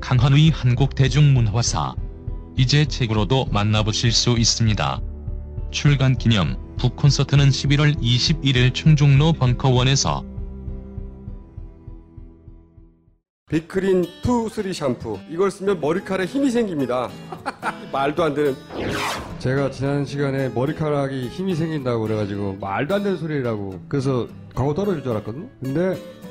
강헌의 한국 대중문화사. 이제 책으로도 만나보실 수 있습니다. 출간 기념 북 콘서트는 11월 21일 충정로 벙커원에서. 빅그린 투 쓰리 샴푸. 이걸 쓰면 머리카락에 힘이 생깁니다. 말도 안 되는. 제가 지난 시간에 머리카락이 힘이 생긴다고 그래가지고 말도 안 되는 소리라고. 그래서 광고 떨어질 줄 알았거든요. 근데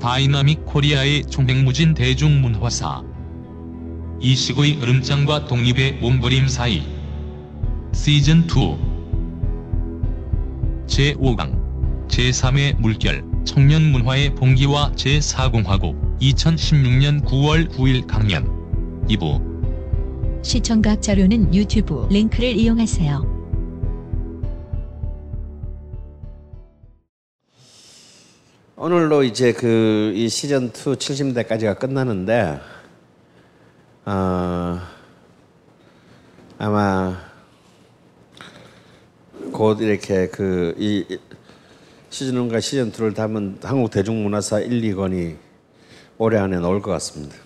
Dynamic Korea의 총행무진 대중문화사. 이식의 으름장과 독립의 몸부림 사이. 시즌 2. 제5강. 제3의 물결. 청년 문화의 봉기와 제4공화국. 2016년 9월 9일 강연. 2부. 시청각 자료는 유튜브 링크를 이용하세요. 오늘로 이제 그 이 시즌 2 70대까지가 끝나는데 어, 아마 곧 이렇게 그 이 시즌 1과 시즌 2를 담은 한국 대중문화사 1, 2권이 올해 안에 나올 것 같습니다.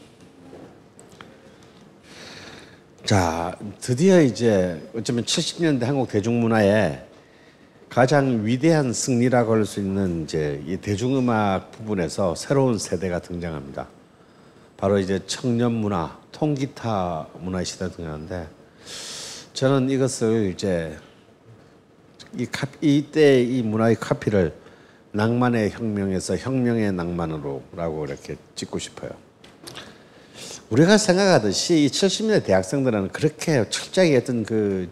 자, 드디어 이제 어쩌면 70년대 한국 대중문화의 가장 위대한 승리라고 할 수 있는 이제 이 대중음악 부분에서 새로운 세대가 등장합니다. 바로 이제 청년 문화, 통기타 문화의 시대가 등장하는데 저는 이것을 이제 이 카, 이때 이 문화의 카피를 낭만의 혁명에서 혁명의 낭만으로라고 이렇게 짓고 싶어요. 우리가 생각하듯이 이 70년대 대학생들은 그렇게 철저하게 어떤 그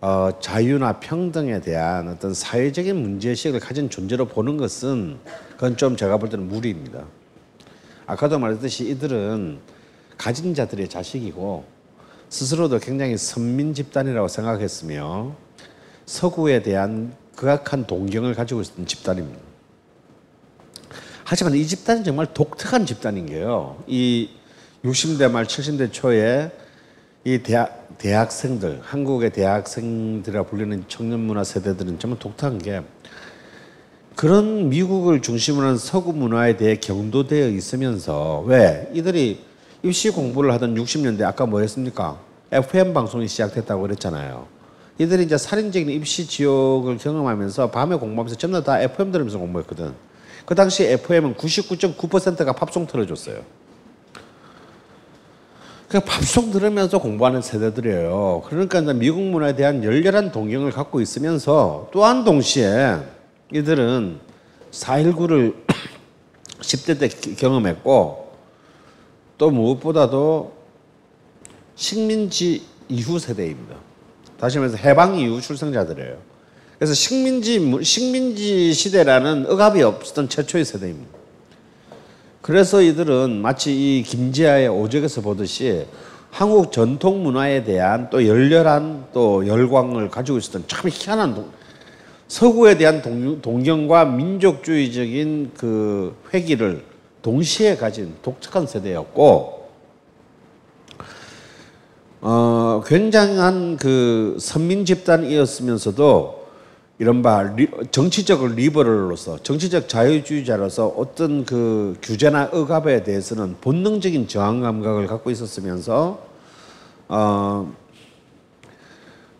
어, 자유나 평등에 대한 어떤 사회적인 문제의식을 가진 존재로 보는 것은 그건 좀 제가 볼 때는 무리입니다. 아까도 말했듯이 이들은 가진 자들의 자식이고 스스로도 굉장히 선민 집단이라고 생각했으며 서구에 대한 극악한 동경을 가지고 있었던 집단입니다. 하지만 이 집단은 정말 독특한 집단인 게요. 이 60대 말 70대 초에 이 대학, 대학생들, 한국의 대학생들이라 불리는 청년 문화 세대들은 정말 독특한 게 그런 미국을 중심으로 한 서구 문화에 대해 경도되어 있으면서 왜 이들이 입시 공부를 하던 60년대 아까 뭐 했습니까? FM 방송이 시작됐다고 그랬잖아요. 이들이 이제 살인적인 입시 지옥을 경험하면서 밤에 공부하면서 전부 다 FM 들으면서 공부했거든. 그 당시 FM은 99.9%가 팝송 틀어줬어요. 그 팝송 들으면서 공부하는 세대들이에요. 그러니까 이제 미국 문화에 대한 열렬한 동경을 갖고 있으면서 또한 동시에 이들은 4.19를 10대 때 경험했고 또 무엇보다도 식민지 이후 세대입니다. 다시 말해서 해방 이후 출생자들이에요. 그래서 식민지 식민지 시대라는 억압이 없었던 최초의 세대입니다. 그래서 이들은 마치 이 김지아의 오적에서 보듯이 한국 전통 문화에 대한 또 열렬한 또 열광을 가지고 있었던 참 희한한 동, 서구에 대한 동, 동경과 민족주의적인 그 회기를 동시에 가진 독특한 세대였고 어, 굉장한 그 선민 집단이었으면서도 이른바 리, 정치적 리버럴로서 정치적 자유주의자로서 어떤 그 규제나 억압에 대해서는 본능적인 저항 감각을 갖고 있었으면서 어,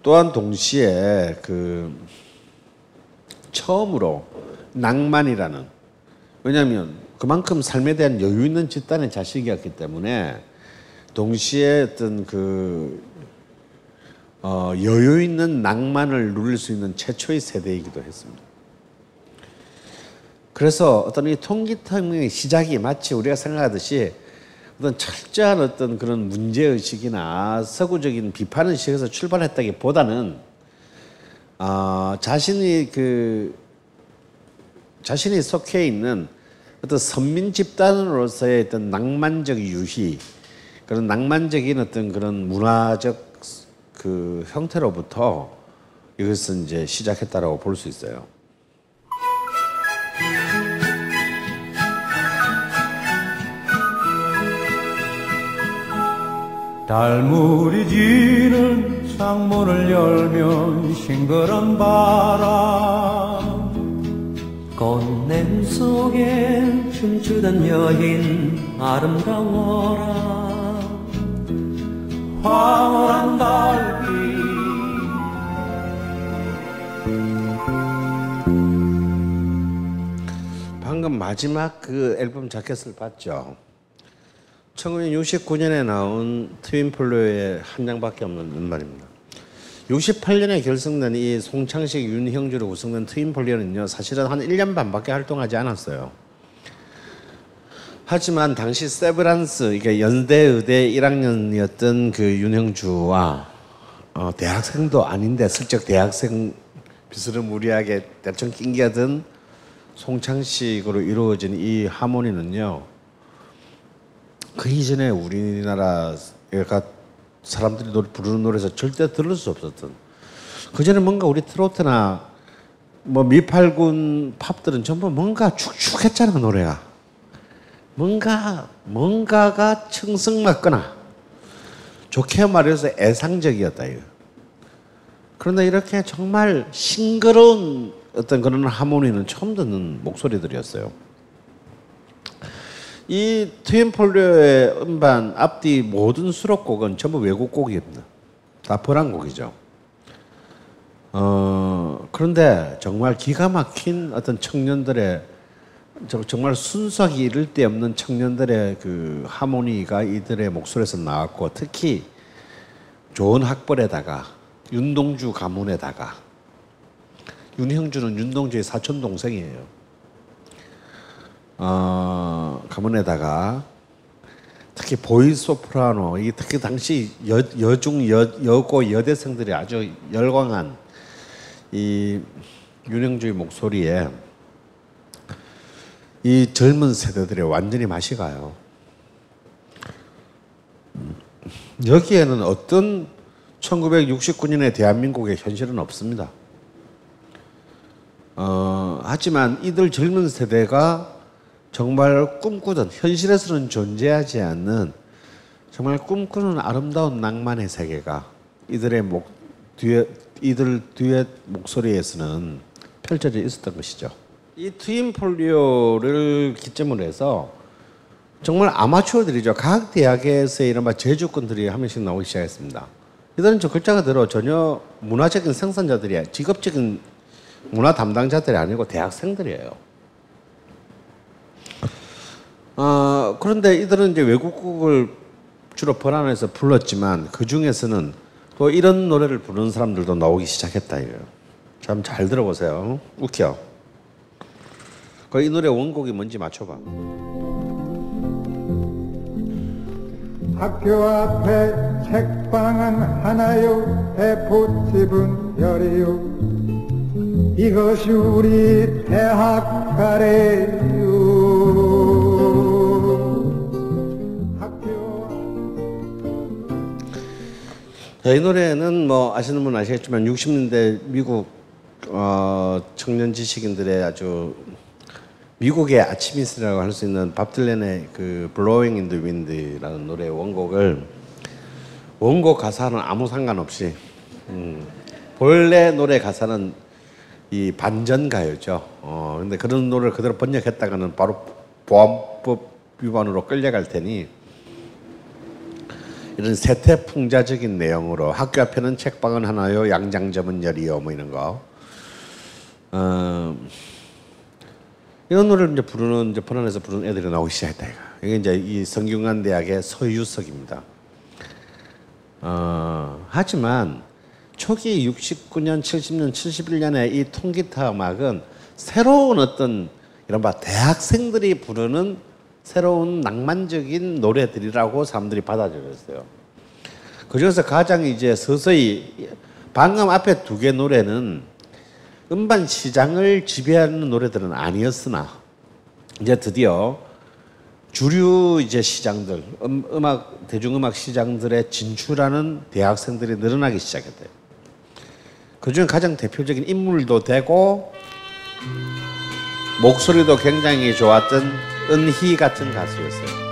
또한 동시에 그 처음으로 낭만이라는 왜냐하면 그만큼 삶에 대한 여유 있는 집단의 자식이었기 때문에 동시에 어떤 그 어, 여유 있는 낭만을 누릴 수 있는 최초의 세대이기도 했습니다. 그래서 어떤 이 통기통의 시작이 마치 우리가 생각하듯이 어떤 철저한 어떤 그런 문제 의식이나 서구적인 비판 의식에서 출발했다기 보다는 어, 자신이 그 자신이 속해 있는 어떤 선민 집단으로서의 어떤 낭만적 유희 그런 낭만적인 어떤 그런 문화적 그 형태로부터 이것은 이제 시작했다라고 볼 수 있어요. 달물이 지는 창문을 열면 싱그런 바람 꽃냄 속에 춤추던 여인 아름다워라 황홀한 달빛 방금 마지막 그 앨범 자켓을 봤죠. 1969년에 나온 트윈폴로의 한 장밖에 없는 말입니다. 68년에 결성된 이 송창식 윤형주로 구성된 트윈폴리오는요 사실은 한 1년 반밖에 활동하지 않았어요. 하지만 당시 세브란스 그러니까 연대 의대 1학년이었던 그 윤형주와 어, 대학생도 아닌데 슬쩍 대학생 비스를 무리하게 대충 낑겨든 송창식으로 이루어진 이 하모니는요 그 이전에 우리나라가 사람들이 노래, 부르는 노래에서 절대 들을 수 없었던 그 전에 뭔가 우리 트로트나 뭐 미팔군 팝들은 전부 뭔가 축축했잖아 노래가 뭔가 뭔가가 청승맞거나 좋게 말해서 애상적이었다 이거. 그런데 이렇게 정말 싱그러운 어떤 그런 하모니는 처음 듣는 목소리들이었어요. 이 트윈폴리오의 음반 앞뒤 모든 수록곡은 전부 외국 곡입니다. 다 번안 곡이죠. 어, 그런데 정말 기가 막힌 어떤 청년들의 정말 순수하게 이를 데 없는 청년들의 그 하모니가 이들의 목소리에서 나왔고 특히 좋은 학벌에다가 윤동주 가문에다가 윤형주는 윤동주의 사촌 동생이에요. 어, 가문에다가 특히 보이 소프라노 이 특히 당시 여, 여중 여, 여고 여대생들이 아주 열광한 이 윤형주의 목소리에 이 젊은 세대들의 완전히 맛이 가요. 여기에는 어떤 1969년의 대한민국의 현실은 없습니다. 어, 하지만 이들 젊은 세대가 정말 꿈꾸던 현실에서는 존재하지 않는 정말 꿈꾸는 아름다운 낭만의 세계가 이들의 목 뒤에 이들 뒤에 목소리에서는 펼쳐져 있었던 것이죠. 이 트윈 폴리오를 기점으로 해서 정말 아마추어들이죠. 각 대학에서 이른바 제주꾼들이 한 명씩 나오기 시작했습니다. 이들은 저 글자가 들어 전혀 문화적인 생산자들이 직업적인 문화 담당자들이 아니고 대학생들이에요. 어, 그런데 이들은 이제 외국곡을 주로 번안해서 불렀지만 그 중에서는 또 이런 노래를 부르는 사람들도 나오기 시작했다 이거예요. 참 잘 들어보세요. 웃겨. 그 이 노래 원곡이 뭔지 맞춰봐. 학교 앞에 책방은 하나요? 대포집은 열이요. 이것이 우리 대학 가래요. 자, 이 노래는 뭐 아시는 분 아시겠지만 60년대 미국 어, 청년 지식인들의 아주 미국의 아침 이슬이라고 할 수 있는 밥 딜렌의 그 Blowing in the Wind라는 노래 원곡을 원곡 가사는 아무 상관없이 음, 본래 노래 가사는 이 반전 가요죠. 어, 근데 그런 노래를 그대로 번역했다가는 바로 보안법 위반으로 끌려갈 테니 이런 세태풍자적인 내용으로 학교 앞에는 책방은 하나요, 양장점은 열이요, 뭐 이런 거. 어, 이런 노래를 이제 부르는 이제 번안에서 부르는 애들이 나오기 시작했다 이거. 이게 이제 이 성균관 대학의 서유석입니다. 어, 하지만 초기 69년, 70년, 71년에 이 통기타 음악은 새로운 어떤 이른바 대학생들이 부르는 새로운 낭만적인 노래들이라고 사람들이 받아들였어요. 그중에서 가장 이제 서서히 방금 앞에 두 개 노래는 음반 시장을 지배하는 노래들은 아니었으나 이제 드디어 주류 이제 시장들 음, 음악 대중음악 시장들에 진출하는 대학생들이 늘어나기 시작했대요. 그 중에 가장 대표적인 인물도 되고 목소리도 굉장히 좋았던 은희 같은 가수였어요.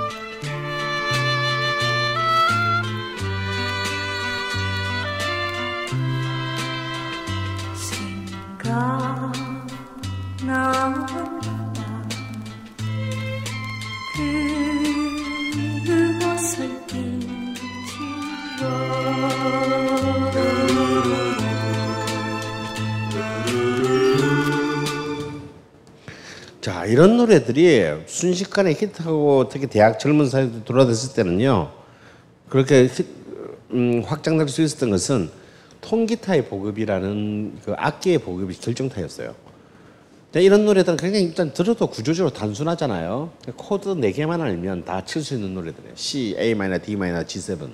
자 이런 노래들이 순식간에 히트하고 특히 대학 젊은 사회에 돌아댔을 때는요 그렇게 히- 음, 확장될 수 있었던 것은 통기타의 보급이라는 그 악기의 보급이 결정타였어요. 이런 노래들은 굉장히 일단 들어도 구조적으로 단순하잖아요. 코드 네 개만 알면 다 칠 수 있는 노래들이에요. C, A D 마이너, G7.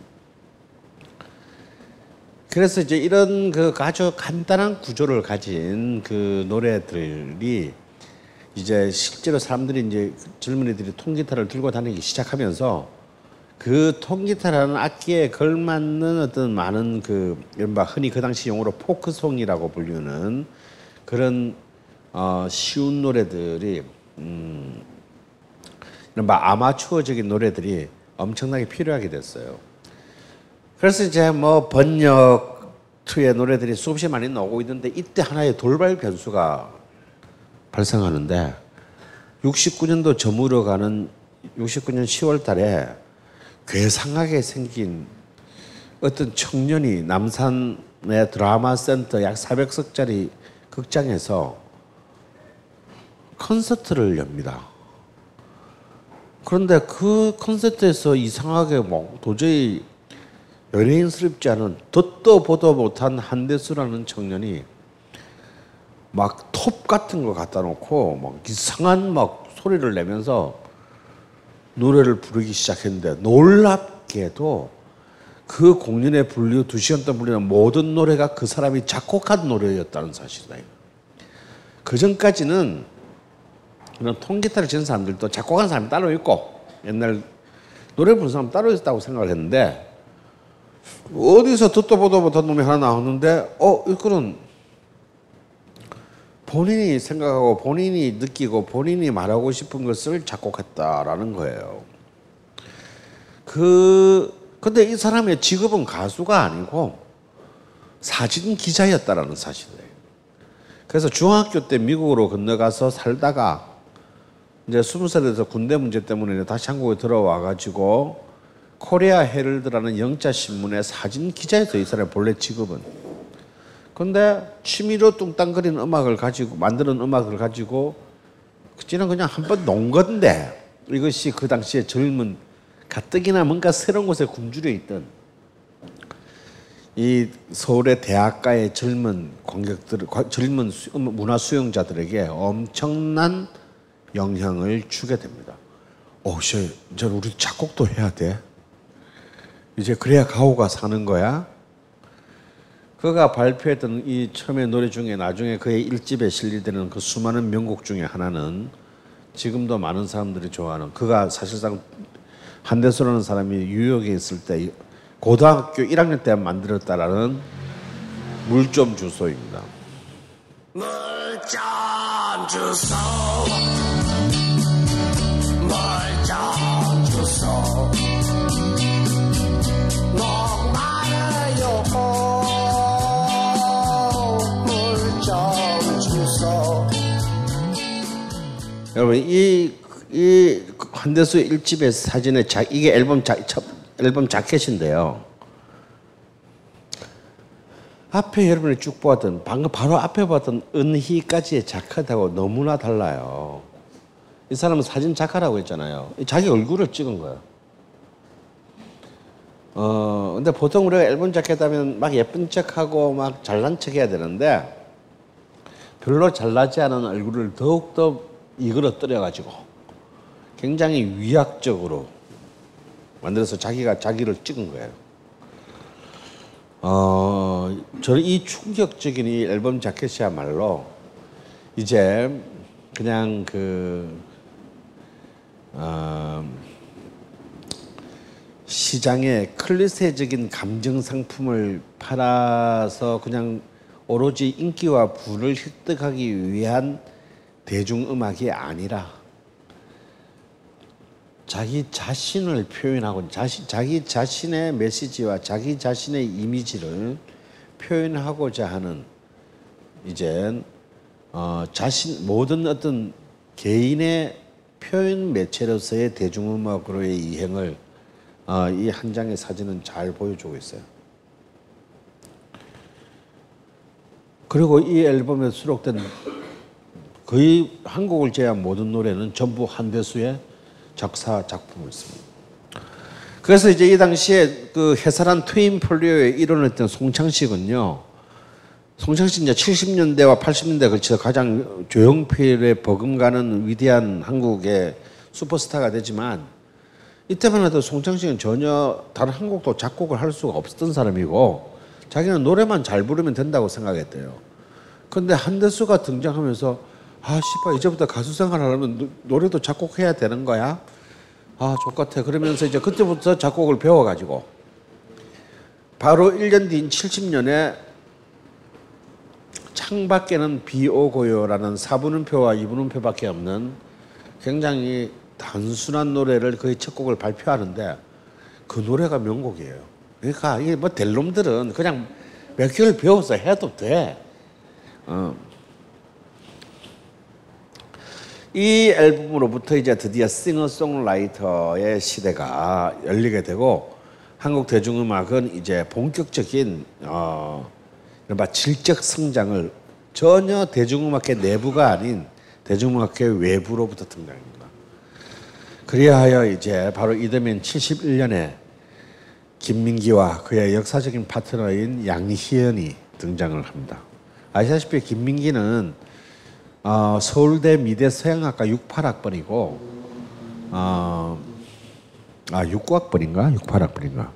그래서 이제 이런 그 아주 간단한 구조를 가진 그 노래들이 이제 실제로 사람들이 이제 젊은이들이 통기타를 들고 다니기 시작하면서 그 통기타라는 악기에 걸맞는 어떤 많은 그 이른바 흔히 그 당시 용어로 포크송이라고 불리는 그런 어 쉬운 노래들이 음 이른바 아마추어적인 노래들이 엄청나게 필요하게 됐어요. 그래서 이제 뭐 번역 투의 노래들이 수없이 많이 나오고 있는데 이때 하나의 돌발 변수가 발생하는데 69년도 저물어 가는 69년 10월 달에 괴상하게 생긴 어떤 청년이 남산의 드라마 센터 약 400석짜리 극장에서 콘서트를 엽니다. 그런데 그 콘서트에서 이상하게 뭐 도저히 연예인스럽지 않은 듣도 보도 못한 한대수라는 청년이 막 톱 같은 거 갖다 놓고 막 이상한 막 소리를 내면서 노래를 부르기 시작했는데 놀랍게도 그 공연에 불리 두 시간 동안 불리는 모든 노래가 그 사람이 작곡한 노래였다는 사실이에요. 그 전까지는 그런 통기타를 치는 사람들도 작곡한 사람이 따로 있고 옛날 노래 부르는 사람 따로 있었다고 생각을 했는데 어디서 듣도 보도 못한 놈이 하나 나오는데 어 이거는 본인이 생각하고 본인이 느끼고 본인이 말하고 싶은 것을 작곡했다라는 거예요. 그 근데 이 사람의 직업은 가수가 아니고 사진 기자였다라는 사실이에요. 그래서 중학교 때 미국으로 건너가서 살다가 이제 스무 살에서 군대 문제 때문에 다시 한국에 들어와 가지고 코리아 헤럴드라는 영자 신문의 사진 기자였어 이 사람의 본래 직업은. 근데 취미로 뚱땅거리는 음악을 가지고 만드는 음악을 가지고 그지는 그냥 한번 논 건데 이것이 그 당시에 젊은 가뜩이나 뭔가 새로운 곳에 굶주려 있던 이 서울의 대학가의 젊은 관객들, 젊은 수- 음, 문화 수용자들에게 엄청난 영향을 주게 됩니다. 오, 씨, 이제 우리 작곡도 해야 돼. 이제 그래야 가오가 사는 거야. 그가 발표했던 이 처음에 노래 중에 나중에 그의 일집에 실리되는 그 수많은 명곡 중에 하나는 지금도 많은 사람들이 좋아하는 그가 사실상 한대수라는 사람이 뉴욕에 있을 때 고등학교 1학년 때 만들었다라는 물 좀 주소입니다. 물 좀 주소 여러분 이, 이 한대수 일집의 사진의 자, 이게 앨범 자, 첫 앨범 자켓인데요. 앞에 여러분이 쭉 보았던 방금 바로 앞에 봤던 은희까지의 자켓하고 너무나 달라요. 이 사람은 사진 작가라고 했잖아요. 자기 얼굴을 찍은 거예요. 어 근데 보통 우리가 앨범 자켓 하면 막 예쁜 척하고 막 잘난 척해야 되는데 별로 잘나지 않은 얼굴을 더욱 더 이그러뜨려 가지고 굉장히 위약적으로 만들어서 자기가 자기를 찍은 거예요. 어, 저는 이 충격적인 이 앨범 자켓이야말로 이제 그냥 그 어, 시장에 클리셰적인 감정 상품을 팔아서 그냥 오로지 인기와 부를 획득하기 위한 대중음악이 아니라 자기 자신을 표현하고 자신, 자기 자신의 메시지와 자기 자신의 이미지를 표현하고자 하는 이제 어, 자신 모든 어떤 개인의 표현 매체로서의 대중음악으로의 이행을 어, 이한 장의 사진은 잘 보여주고 있어요. 그리고 이 앨범에 수록된 거의 한국을 제외한 모든 노래는 전부 한대수의 작사 작품을 씁니다. 그래서 이제 이 당시에 그 해설한 트윈 폴리오의 일원을 던 송창식은요. 송창식 이제 70년대와 80년대 걸쳐서 가장 조용필의 버금가는 위대한 한국의 슈퍼스타가 되지만 이때만 해도 송창식은 전혀 다른 한국도 작곡을 할 수가 없었던 사람이고 자기는 노래만 잘 부르면 된다고 생각했대요. 근데 한대수가 등장하면서 아, 씨발, 이제부터 가수 생활 하려면 노래도 작곡해야 되는 거야? 아, 족같아. 그러면서 이제 그때부터 작곡을 배워가지고 바로 1년 뒤인 70년에 창밖에는 비 오고요라는 4분음표와 2분음표밖에 없는 굉장히 단순한 노래를 거의 첫 곡을 발표하는데 그 노래가 명곡이에요. 그러니까 이게 뭐될 놈들은 그냥 몇 개월 배워서 해도 돼. 어. 이 앨범으로부터 이제 드디어 싱어송라이터의 시대가 열리게 되고 한국 대중음악은 이제 본격적인 어 질적 성장을 전혀 대중음악계 내부가 아닌 대중음악계 외부로부터 등장합니다. 그리하여 이제 바로 이듬해인 71년에 김민기와 그의 역사적인 파트너인 양희연이 등장을 합니다. 아시다시피 김민기는 어, 서울대 미대 서양학과 68학번이고 어, 아 69학번인가? 68학번인가?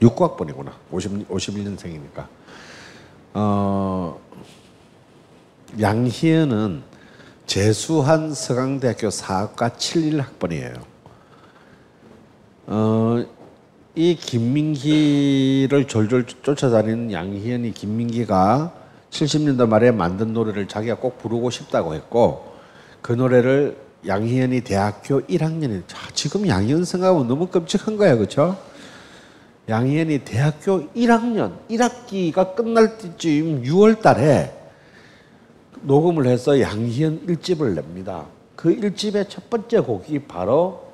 69학번이구나. 50, 51년생이니까. 어, 양희은은 재수한 서강대학교 사학과 71학번이에요. 어, 이 김민기를 졸졸 쫓아다니는 양희은이 김민기가 70년대 말에 만든 노래를 자기가 꼭 부르고 싶다고 했고 그 노래를 양희연이 대학교 1학년에 지금 양희연 생각하면 너무 끔찍한 거야 그렇죠? 양희연이 대학교 1학년 1학기가 끝날 때쯤 6월 달에 녹음을 해서 양희연 1집을 냅니다. 그 1집의 첫 번째 곡이 바로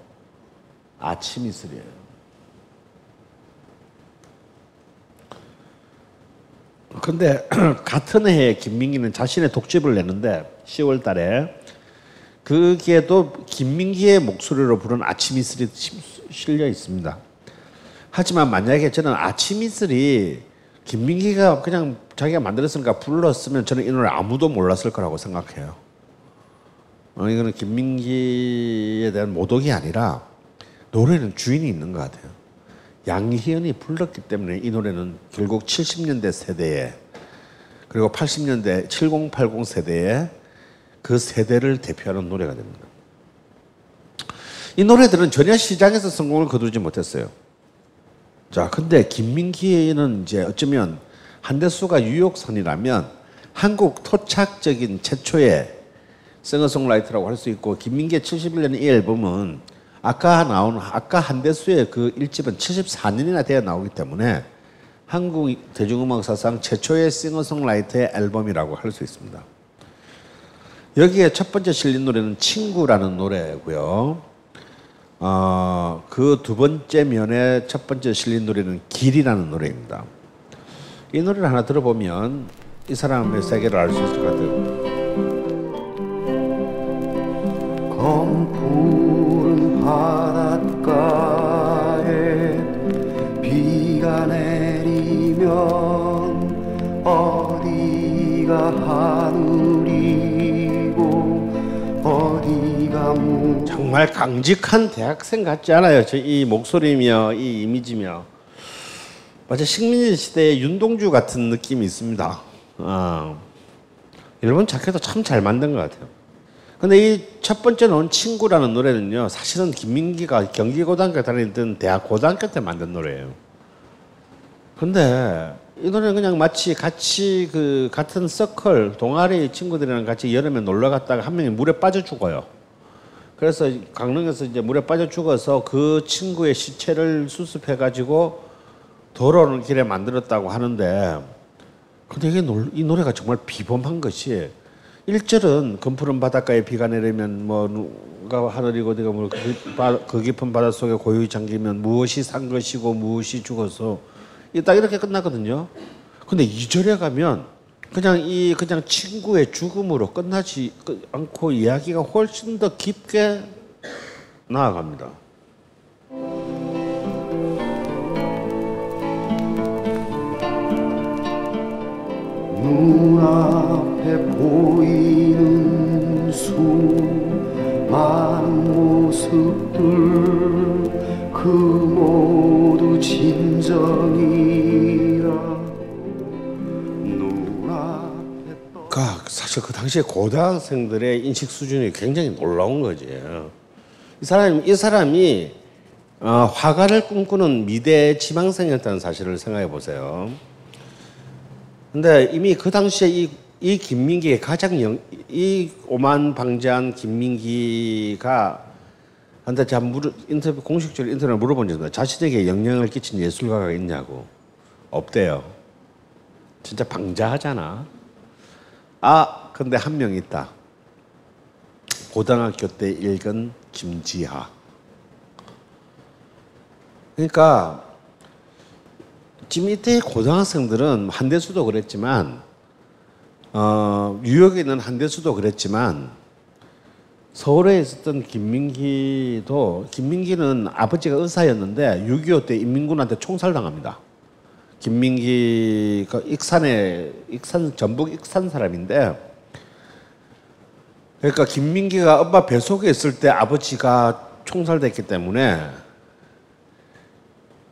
아침 이슬이에요. 근데 같은 해에 김민기는 자신의 독집을 내는데 10월 달에 그게도 김민기의 목소리로 부른 아침 이슬이 실려 있습니다. 하지만 만약에 저는 아침 이슬이 김민기가 그냥 자기가 만들었으니까 불렀으면 저는 이 노래 아무도 몰랐을 거라고 생각해요. 어, 이거는 김민기에 대한 모독이 아니라 노래는 주인이 있는 것 같아요. 양희은이 불렀기 때문에 이 노래는 결국 70년대 세대에 그리고 80년대 7080 세대에 그 세대를 대표하는 노래가 됩니다. 이 노래들은 전혀 시장에서 성공을 거두지 못했어요. 자, 근데 김민기는 이제 어쩌면 한대수가 뉴욕산이라면 한국 토착적인 최초의 싱어송라이터라고 할 수 있고 김민기의 71년 이 앨범은 아까 나온 아까 한대수의 그 1집은 74년이나 돼야 나오기 때문에 한국 대중음악 사상 최초의 싱어송라이터의 앨범이라고 할 수 있습니다. 여기에 첫 번째 실린 노래는 친구라는 노래고요. 어, 그 두 번째 면에 첫 번째 실린 노래는 길이라는 노래입니다. 이 노래를 하나 들어보면 이 사람의 세계를 알 수 있을 것 같아요. 정말 강직한 대학생 같지 않아요? 저 이 목소리며 이 이미지며 마치 식민지 시대의 윤동주 같은 느낌이 있습니다. 어. 일본 자켓도 참 잘 만든 것 같아요. 근데 이 첫 번째 나온 친구라는 노래는요, 사실은 김민기가 경기고등학교 다니던 대학 고등학교 때 만든 노래예요. 근데 이 노래는 그냥 마치 같이 그 같은 서클 동아리 친구들이랑 같이 여름에 놀러 갔다가 한 명이 물에 빠져 죽어요. 그래서 강릉에서 이제 물에 빠져 죽어서 그 친구의 시체를 수습해 가지고 돌아오는 길에 만들었다고 하는데 근데 이게 노, 이 노래가 정말 비범한 것이 1절은 검푸른 바닷가에 비가 내리면 뭐 누가 하늘이고 네가 뭐 그, 깊은 바닷속에 고요히 잠기면 무엇이 산 것이고 무엇이 죽어서 딱 이렇게 끝나거든요. 근데 2절에 가면 그냥 이 그냥 친구의 죽음으로 끝나지 않고 이야기가 훨씬 더 깊게 나아갑니다. 눈앞에 보이는 수많은 모습들 그 모두 진정이 사실 그 당시에 고등학생들의 인식 수준이 굉장히 놀라운 거지. 이 사람 이 사람이 어, 화가를 꿈꾸는 미대 지망생이었다는 사실을 생각해 보세요. 근데 이미 그 당시에 이, 이 김민기의 가장 영, 이 오만 방지한 김민기가 한테 제가 물어, 인터뷰 공식적으로 인터넷 물어본 있어요. 자신에게 영향을 끼친 예술가가 있냐고 없대요. 진짜 방자하잖아. 아 근데 한 명 있다. 고등학교 때 읽은 김지하. 그러니까 지금 이때 고등학생들은 한대수도 그랬지만 어, 뉴욕에 있는 한대수도 그랬지만 서울에 있었던 김민기도 김민기는 아버지가 의사였는데 6.25 때 인민군한테 총살당합니다. 김민기가 익산에 익산 전북 익산 사람인데 그러니까 김민기가 엄마 뱃속에 있을 때 아버지가 총살됐기 때문에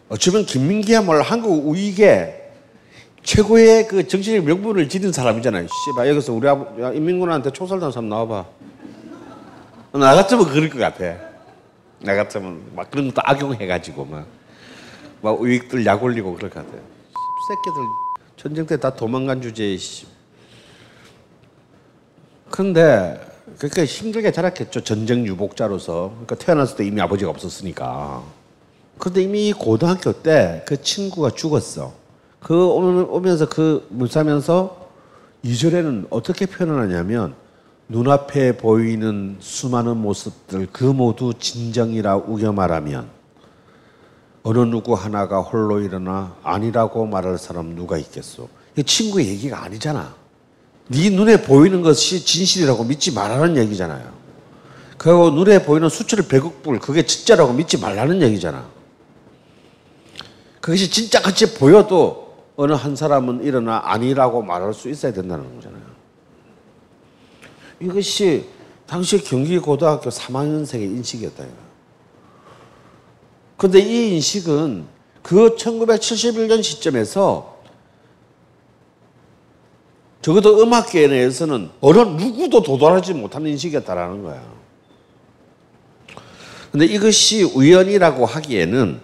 어쩌면 김민기야말로 한국 우익의 최고의 그 정치적 명분을 지닌 사람이잖아요. 씨발 여기서 우리 아버 야, 인민군한테 총살당 사람 나와봐. 나 같으면 그럴 것 같아. 나 같으면 막 그런 것도 악용해가지고 막, 막 우익들 약 올리고 그럴 것 같아. 새끼들 전쟁 때 다 도망간 주제에 씨. 근데 그렇게 힘들게 자랐겠죠. 전쟁 유복자로서. 그러니까 태어났을 때 이미 아버지가 없었으니까. 근데 이미 고등학교 때 그 친구가 죽었어. 그 오면서 그 문사면서 이절에는 어떻게 표현하냐면 눈앞에 보이는 수많은 모습들 그 모두 진정이라 우겨 말하면 어느 누구 하나가 홀로 일어나 아니라고 말할 사람 누가 있겠소? 이 친구의 얘기가 아니잖아. 네 눈에 보이는 것이 진실이라고 믿지 말라는 얘기잖아요. 그리고 눈에 보이는 수천 백억불 그게 진짜라고 믿지 말라는 얘기잖아. 그것이 진짜 같이 보여도 어느 한 사람은 일어나 아니라고 말할 수 있어야 된다는 거잖아요. 이것이 당시 경기 고등학교 3학년생의 인식이었다. 그런데 이 인식은 그 1971년 시점에서 적어도 음악계 내에서는 어느 누구도 도달하지 못하는 인식이었다라는 거야. 근데 이것이 우연이라고 하기에는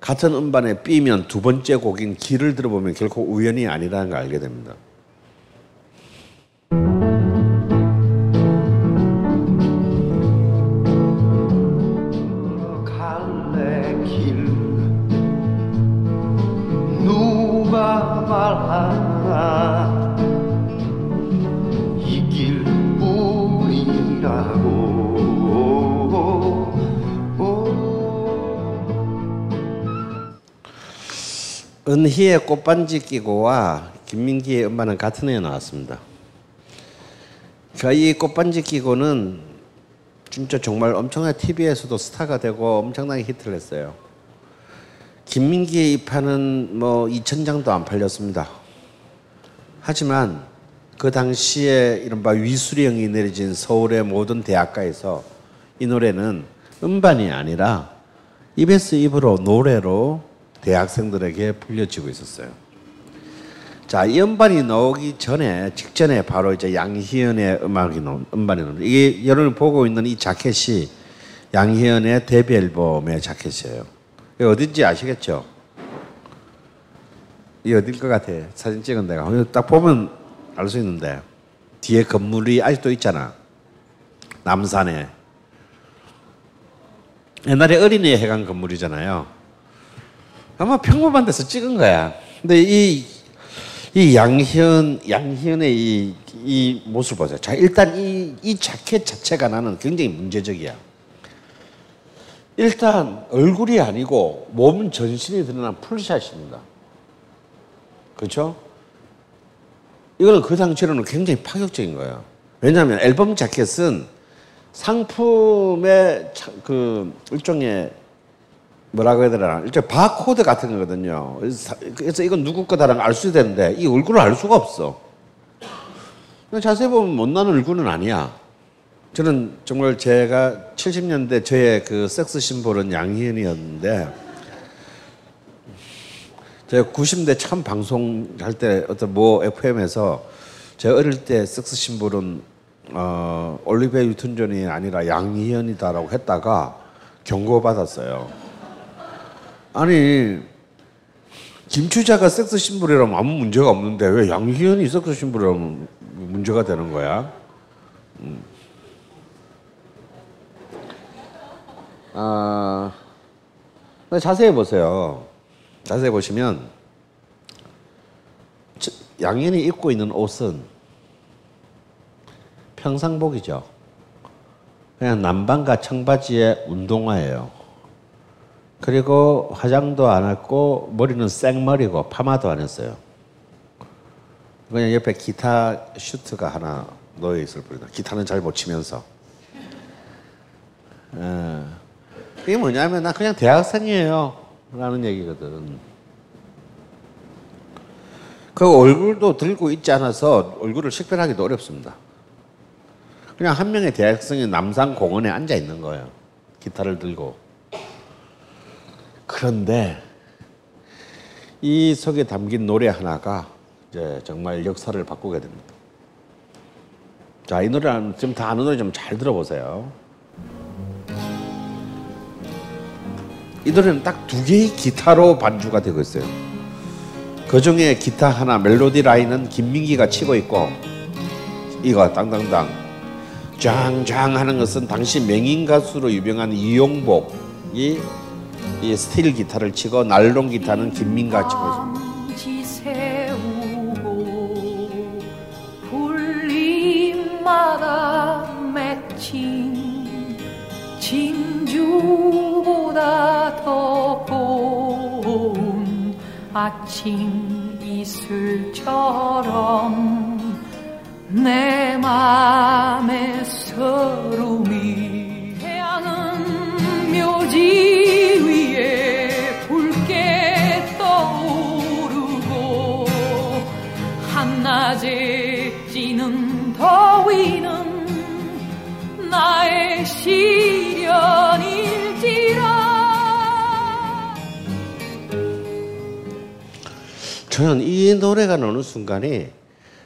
같은 음반에 B면 두 번째 곡인 길을 들어보면 결코 우연이 아니라는 걸 알게 됩니다. 은희의 꽃반지 끼고와 김민기의 음반은 같은 해에 나왔습니다. 저희 꽃반지 끼고는 진짜 정말 엄청나게 TV에서도 스타가 되고 엄청나게 히트를 했어요. 김민기의 이 판은 뭐 2천 장도 안 팔렸습니다. 하지만 그 당시에 이른바 위수령이 내려진 서울의 모든 대학가에서 이 노래는 음반이 아니라 입에서 입으로 노래로 대학생들에게 불려지고 있었어요. 자, 이 음반이 나오기 전에 직전에 바로 이제 양희은의 음악이 나온 음반이 나온 이게 여러분 보고 있는 이 자켓이 양희은의 데뷔 앨범의 자켓이에요. 이게 어딘지 아시겠죠? 이 어딜 것 같아? 사진 찍은 데가 딱 보면 알 수 있는데 뒤에 건물이 아직도 있잖아. 남산에 옛날에 어린이 해관 건물이잖아요. 아마 평범한 데서 찍은 거야. 근데 이, 이 양현, 양현의 이, 이 모습 보세요. 자, 일단 이, 이 자켓 자체가 나는 굉장히 문제적이야. 일단 얼굴이 아니고 몸 전신이 드러난 풀샷입니다. 그렇죠? 이거는 그 당시로는 굉장히 파격적인 거예요. 왜냐하면 앨범 자켓은 상품의 차- 그 일종의 뭐라고 해야 되나 일종의 바코드 같은 거거든요. 그래서, 이건 누구 거다라는 걸 알수 되는데 이 얼굴을 알 수가 없어. 자세히 보면 못난 얼굴은 아니야. 저는 정말 제가 70년대 저의 그 섹스 심볼은 양희은이었는데 제가 90년대 처음 방송할 때 어떤 모 FM에서 제가 어릴 때 섹스 심볼은 어, 올리비아 뉴튼 존이 아니라 양희은이다라고 했다가 경고받았어요. 아니 김추자가 섹스 심볼이라면 아무 문제가 없는데 왜 양희은이 섹스 심볼이라면 문제가 되는 거야? 음. 아, 자세히 보세요. 자세히 보시면 저- 양현이 입고 있는 옷은 평상복이죠. 그냥 남방과 청바지에 운동화예요. 그리고 화장도 안 했고 머리는 생머리고 파마도 안 했어요. 그냥 옆에 기타 슈트가 하나 놓여 있을 뿐이다. 기타는 잘 못 치면서. 예. 이게 뭐냐면 나 그냥 대학생이에요. 라는 얘기거든. 그 얼굴도 들고 있지 않아서 얼굴을 식별하기도 어렵습니다. 그냥 한 명의 대학생이 남산 공원에 앉아 있는 거예요. 기타를 들고. 그런데 이 속에 담긴 노래 하나가 이제 정말 역사를 바꾸게 됩니다. 자, 이 노래는 지금 다 아는 노래 좀 잘 들어보세요. 이 노래는 딱 두 개의 기타로 반주가 되고 있어요. 그 중에 기타 하나 멜로디 라인은 김민기가 치고 있고 이거 땅땅땅 짱짱 하는 것은 당시 맹인 가수로 유명한 이용복이 이 스틸 기타를 치고 나일론 기타는 김민기가 치고 진주보다 더 고운 아침 이슬처럼 내 맘의 서름이 묘지 위에 붉게 떠오르고 한낮에 찌는 더위는 나의 시련일지라 저는 이 노래가 나오는 순간이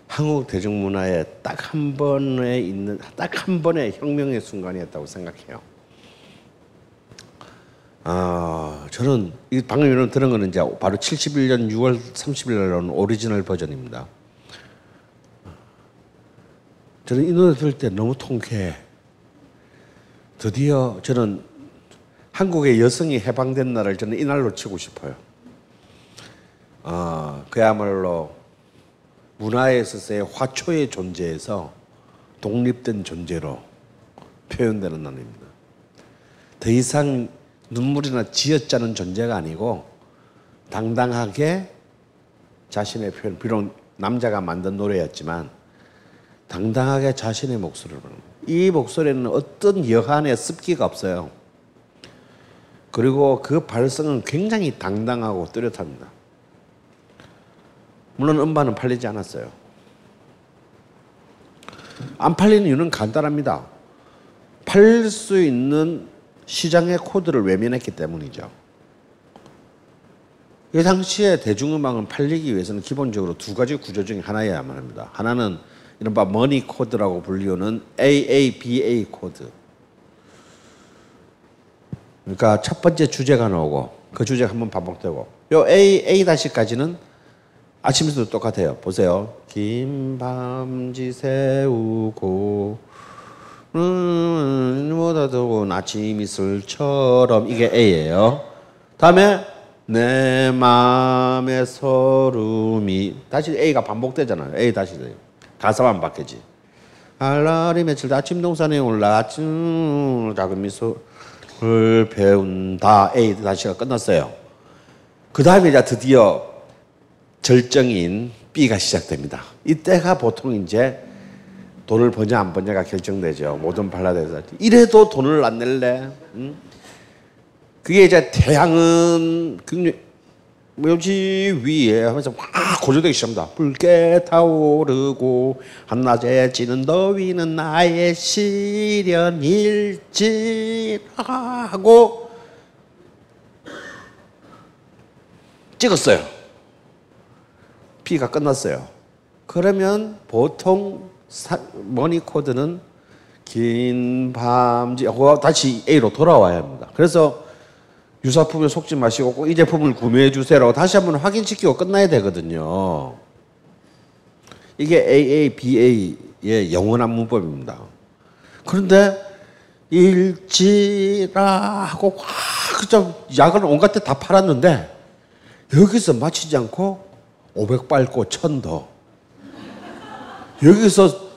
한국 대중문화에 딱 한 번에 있는 딱 한 번의 혁명의 순간이었다고 생각해요. 아, 저는 이 방금 여러분 들은 거는 이제 바로 71년 6월 30일 날 나온 오리지널 버전입니다. 저는 이 노래 들을 때 너무 통쾌해. 드디어 저는 한국의 여성이 해방된 날을 저는 이날로 치고 싶어요. 아, 그야말로 문화에 있어서의 화초의 존재에서 독립된 존재로 표현되는 날입니다. 더 이상 눈물이나 지어짜는 존재가 아니고 당당하게 자신의 표현, 비록 남자가 만든 노래였지만 당당하게 자신의 목소리를 부르는. 이 목소리는 어떤 여한의 습기가 없어요. 그리고 그 발성은 굉장히 당당하고 뚜렷합니다. 물론 음반은 팔리지 않았어요. 안 팔리는 이유는 간단합니다. 팔수 있는 시장의 코드를 외면했기 때문이죠. 이 당시에 대중음악은 팔리기 위해서는 기본적으로 두 가지 구조 중에 하나여야만 합니다. 하나는 이른바 money 코드라고 불리우는 AABA 코드. 그러니까 첫 번째 주제가 나오고 그 주제가 한번 반복되고 요 A A 다시까지는 아침이슬도 똑같아요. 보세요. 긴 밤 지새우고 음, 보다 더 고운 아침 이슬처럼 이게 A예요. 다음에 내 마음의 서름이 다시 A가 반복되잖아요. A 다시 가사만 바뀌지. 알라리 며칠 아침 동산에 올라 작은 미소를 배운다. A 다시가 끝났어요. 그 다음에 이제 드디어 절정인 B가 시작됩니다. 이때가 보통 이제 돈을 버냐 안 버냐가 결정되죠. 모든 발라드에서. 이래도 돈을 안 낼래? 응? 그게 이제 태양은 묘지 위에 하면서 막 고조되기 시작합니다. 붉게 타오르고 한낮에 지는 더위는 나의 시련일지라고 찍었어요. B가 끝났어요. 그러면 보통 사, 머니 코드는 긴 밤지 하고 다시 A로 돌아와야 합니다. 그래서 유사품에 속지 마시고 꼭 이 제품을 구매해 주세요라고 다시 한번 확인시키고 끝나야 되거든요. 이게 AABA의 영원한 문법입니다. 그런데 일지라 하고 확 약을 온갖 데 다 팔았는데 여기서 마치지 않고 500 밟고 1000 더. 여기서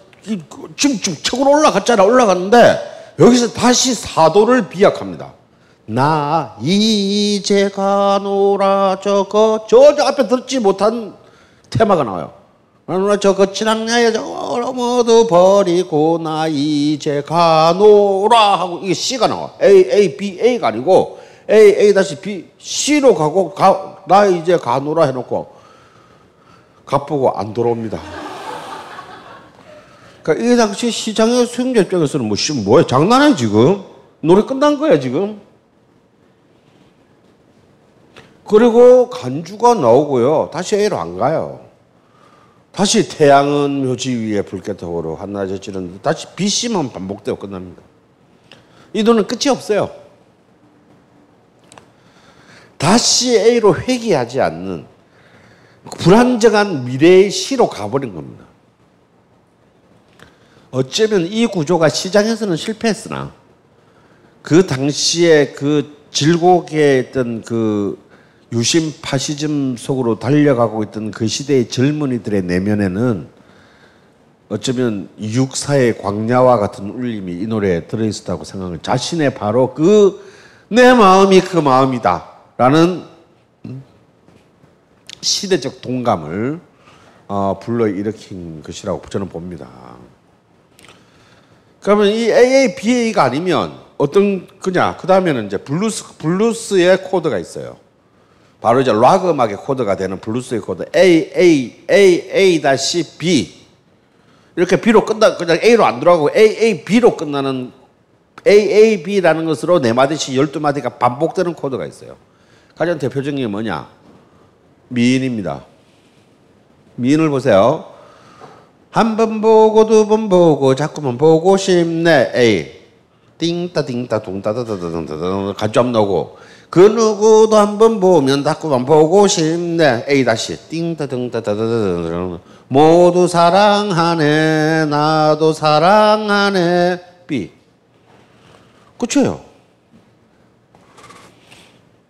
지금 척으로 올라갔잖아. 올라갔는데 여기서 다시 사도를 비약합니다. 나 이제 가노라 저거 저, 저 앞에 듣지 못한 테마가 나와요. 나 저거 지랑야에 저 모두 버리고 나 이제 가노라 하고 이게 C가 나와. A A B A가 아니고 A A 다시 B C로 가고 가, 나 이제 가노라 해놓고 갚고 안 돌아옵니다. 그러니까 이 당시 시장의 수용자 입장에서는 뭐, 뭐야 장난해 지금 노래 끝난 거야 지금. 그리고 간주가 나오고요. 다시 A로 안 가요. 다시 태양은 묘지 위에 붉게 타오르 한낮에 찌는 다시 BC만 반복되고 끝납니다. 이 노는 끝이 없어요. 다시 A로 회귀하지 않는 불안정한 미래의 시로 가버린 겁니다. 어쩌면 이 구조가 시장에서는 실패했으나 그 당시에 그 질곡에 있던 그 유심 파시즘 속으로 달려가고 있던 그 시대의 젊은이들의 내면에는 어쩌면 육사의 광야와 같은 울림이 이 노래에 들어있었다고 생각을 자신의 바로 그 내 마음이 그 마음이다 라는 시대적 동감을 어, 불러일으킨 것이라고 저는 봅니다. 그러면 이 AABA가 아니면 어떤 거냐? 그 다음에는 이제 블루스, 블루스의 코드가 있어요. 바로 이제 락 음악의 코드가 되는 블루스의 코드 A A A A 다시 B 이렇게 B로 끝나 그냥 A로 안 들어가고 A A B로 끝나는 A A B라는 것으로 네 마디씩 열두 마디가 반복되는 코드가 있어요. 가장 대표적인 게 뭐냐? 미인입니다. 미인을 보세요. 한 번 보고 두 번 보고 자꾸만 보고 싶네. A 띵따 띵따 둥따다다다다다 가점 나오고 그 누구도 한 번 보면 자꾸만 보고 싶네. A 다시 띵따등따다다다 모두 사랑하네 나도 사랑하네 B 그렇죠?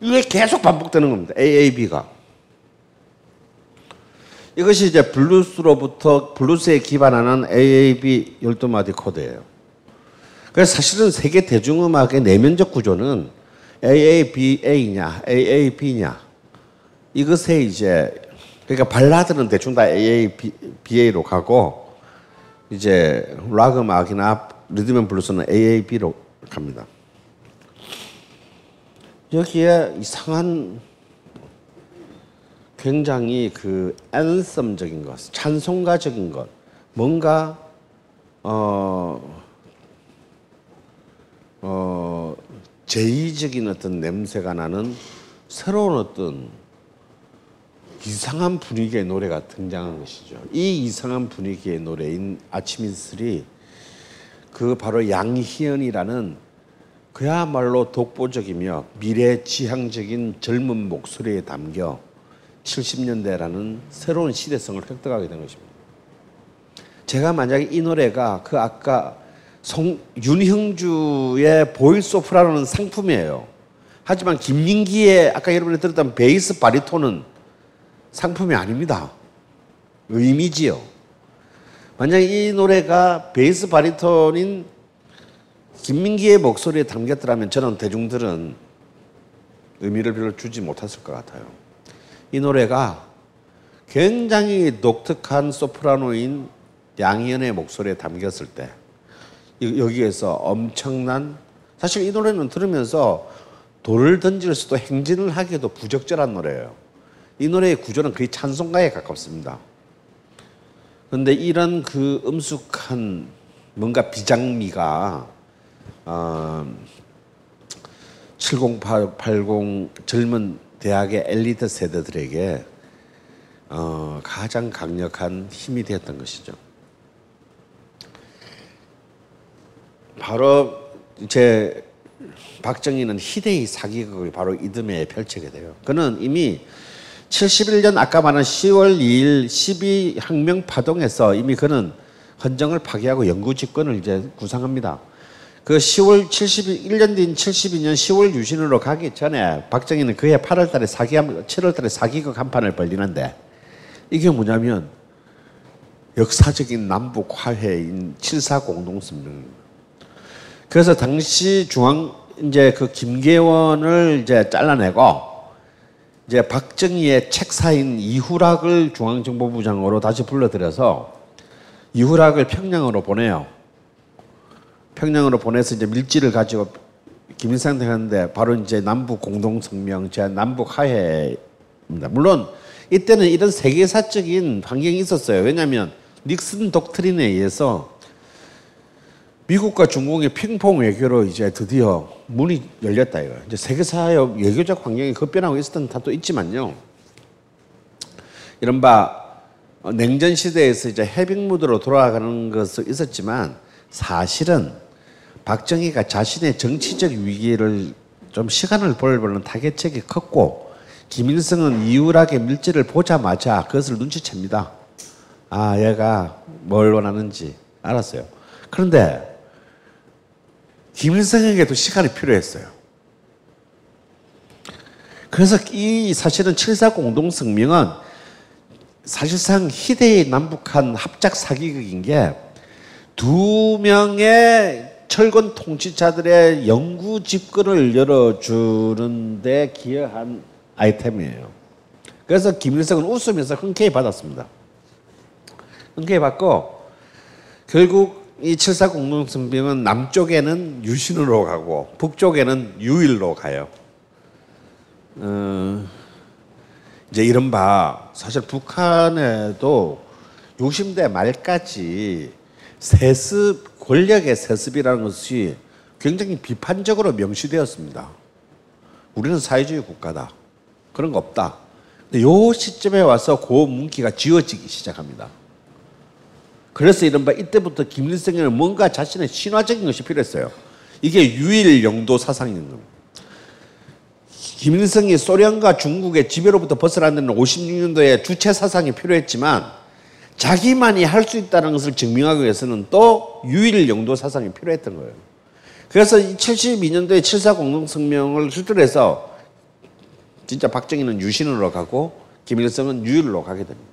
이게 계속 반복되는 겁니다. AAB가 이것이 이제 블루스로부터 블루스에 기반하는 AAB 12마디 코드예요. 그래서 사실은 세계 대중음악의 내면적 구조는 AABA냐, AAB냐 이것에 이제 그러니까 발라드는 대충 다 AABA로 가고 이제 락 음악이나 리듬 앤 블루스는 AAB로 갑니다. 여기에 이상한 굉장히 그 anthem적인 것, 찬송가적인 것, 뭔가 어, 어, 제의적인 어떤 냄새가 나는 새로운 어떤 이상한 분위기의 노래가 등장한 것이죠. 이 이상한 분위기의 노래인 아침 이슬이 그 바로 양희연이라는 그야말로 독보적이며 미래지향적인 젊은 목소리에 담겨 70년대라는 새로운 시대성을 획득하게 된 것입니다. 제가 만약에 이 노래가 그 아까 송, 윤형주의 보이 소프라노는 상품이에요. 하지만 김민기의 아까 여러분이 들었던 베이스 바리톤은 상품이 아닙니다. 의미지요. 만약 이 노래가 베이스 바리톤인 김민기의 목소리에 담겼더라면 저는 대중들은 의미를 별로 주지 못했을 것 같아요. 이 노래가 굉장히 독특한 소프라노인 양희연의 목소리에 담겼을 때 여기에서 엄청난 사실 이 노래는 들으면서 돌을 던질 수도 행진을 하기에도 부적절한 노래예요. 이 노래의 구조는 거의 찬송가에 가깝습니다. 그런데 이런 그 음숙한 뭔가 비장미가 어, 7080 젊은 대학의 엘리트 세대들에게 어, 가장 강력한 힘이 되었던 것이죠. 바로 제 박정희는 희대의 사기극을 바로 이듬해에 펼치게 돼요. 그는 이미 71년 아까 말한 10월 2일 12혁명 파동에서 이미 그는 헌정을 파괴하고 영구 집권을 이제 구상합니다. 그 10월 71년 뒤인 72년 10월 유신으로 가기 전에 박정희는 그해 8월 달에 사기 7월 달에 사기극 한 판을 벌리는데 이게 뭐냐면 역사적인 남북 화해인 7사 공동성명입니다. 그래서 당시 중앙 이제 그 김계원을 이제 잘라내고 이제 박정희의 책사인 이후락을 중앙정보부장으로 다시 불러들여서 이후락을 평양으로 보내요. 평양으로 보내서 이제 밀지를 가지고 김일성한테 하는데 바로 이제 남북 공동성명, 제 남북 화해입니다. 물론 이때는 이런 세계사적인 환경이 있었어요. 왜냐하면 닉슨 독트린에 의해서 미국과 중국의 핑퐁 외교로 이제 드디어 문이 열렸다 이거. 이제 세계사의 외교적 환경이 급변하고 있었던 탓도 있지만요. 이른바 냉전 시대에서 이제 해빙 무드로 돌아가는 것은 있었지만 사실은 박정희가 자신의 정치적 위기를 좀 시간을 벌벌는 타겟책이 컸고 김일성은 이유락의 밀지를 보자마자 그것을 눈치챕니다. 아, 얘가 뭘 원하는지 알았어요. 그런데 김일성에게도 시간이 필요했어요. 그래서 이 사실은 7사 공동성명은 사실상 희대의 남북한 합작 사기극인 게 두 명의 철권 통치자들의 영구 집권을 열어주는데 기여한 아이템이에요. 그래서 김일성은 웃으면서 흔쾌히 받았습니다. 흔쾌히 받고 결국 이 7사 공동성명은 남쪽에는 유신으로 가고 북쪽에는 유일로 가요. 어, 이제 이른바 사실 북한에도 60대 말까지 세습 권력의 세습이라는 것이 굉장히 비판적으로 명시되었습니다. 우리는 사회주의 국가다. 그런 거 없다. 근데 요 시점에 와서 그 문기가 지워지기 시작합니다. 그래서 이른바 이때부터 김일성에는 뭔가 자신의 신화적인 것이 필요했어요. 이게 유일 영도 사상인 겁니다. 김일성이 소련과 중국의 지배로부터 벗어나는 56년도에 주체 사상이 필요했지만 자기만이 할 수 있다는 것을 증명하기 위해서는 또 유일 영도 사상이 필요했던 거예요. 그래서 72년도에 7사 공동성명을 수출해서 진짜 박정희는 유신으로 가고 김일성은 유일로 가게 됩니다.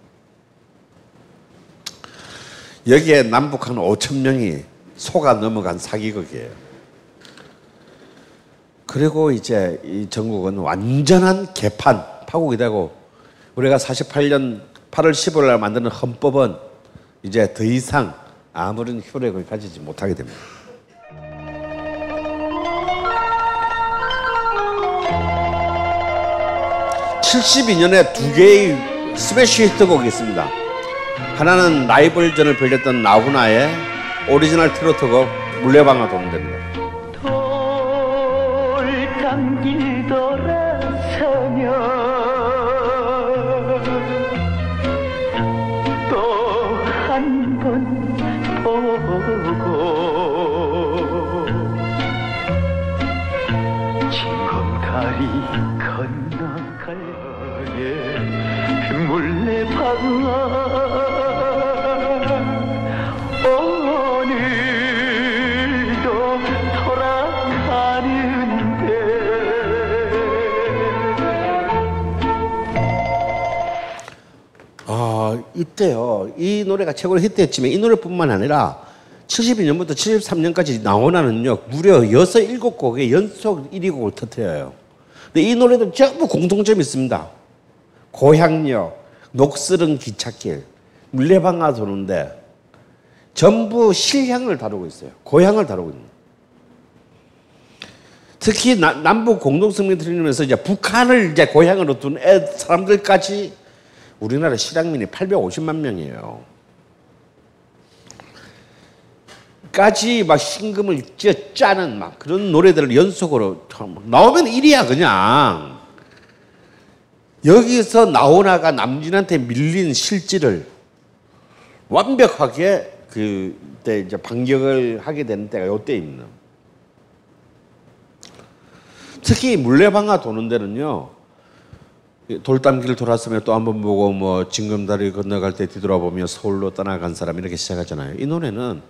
여기에 남북 한 5천 명이 속아 넘어간 사기극이에요. 그리고 이제 이 전국은 완전한 개판, 파국이 되고 우리가 48년 8월 15일 날 만드는 헌법은 이제 더 이상 아무런 효력을 가지지 못하게 됩니다. (72년에) 두 개의 스매시 히트곡이 있습니다 하나는 라이벌전을 벌였던 나훈아의 오리지널 트로트곡 물레방아 도는데입니다 한길 돌아 이때요 이 노래가 최고로 히트했지만 이 노래뿐만 아니라 72년부터 73년까지 나오나는요 무려 6, 7곡의 연속 1위 곡을 터뜨려요. 근데 이 노래도 전부 공통점이 있습니다. 고향역, 녹슬은 기찻길, 물레방아 도는데 전부 실향을 다루고 있어요. 고향을 다루고 있는. 특히 나- 남북 공동성명 틀리면서 이제 북한을 이제 고향으로 둔 애, 사람들까지 우리나라 실향민이 850만 명이에요. 까지 막 신금을 짜는 막 그런 노래들을 연속으로 참 나오면 1위야 그냥. 여기서 나오나가 남진한테 밀린 실질을 완벽하게 그때 이제 반격을 하게 되는 때가 요때입니다. 특히 물레방아 도는 데는요. 돌담길 돌았으면 또 한 번 보고 뭐 징검다리 건너갈 때 뒤돌아보며 서울로 떠나간 사람 이렇게 시작하잖아요. 이 노래는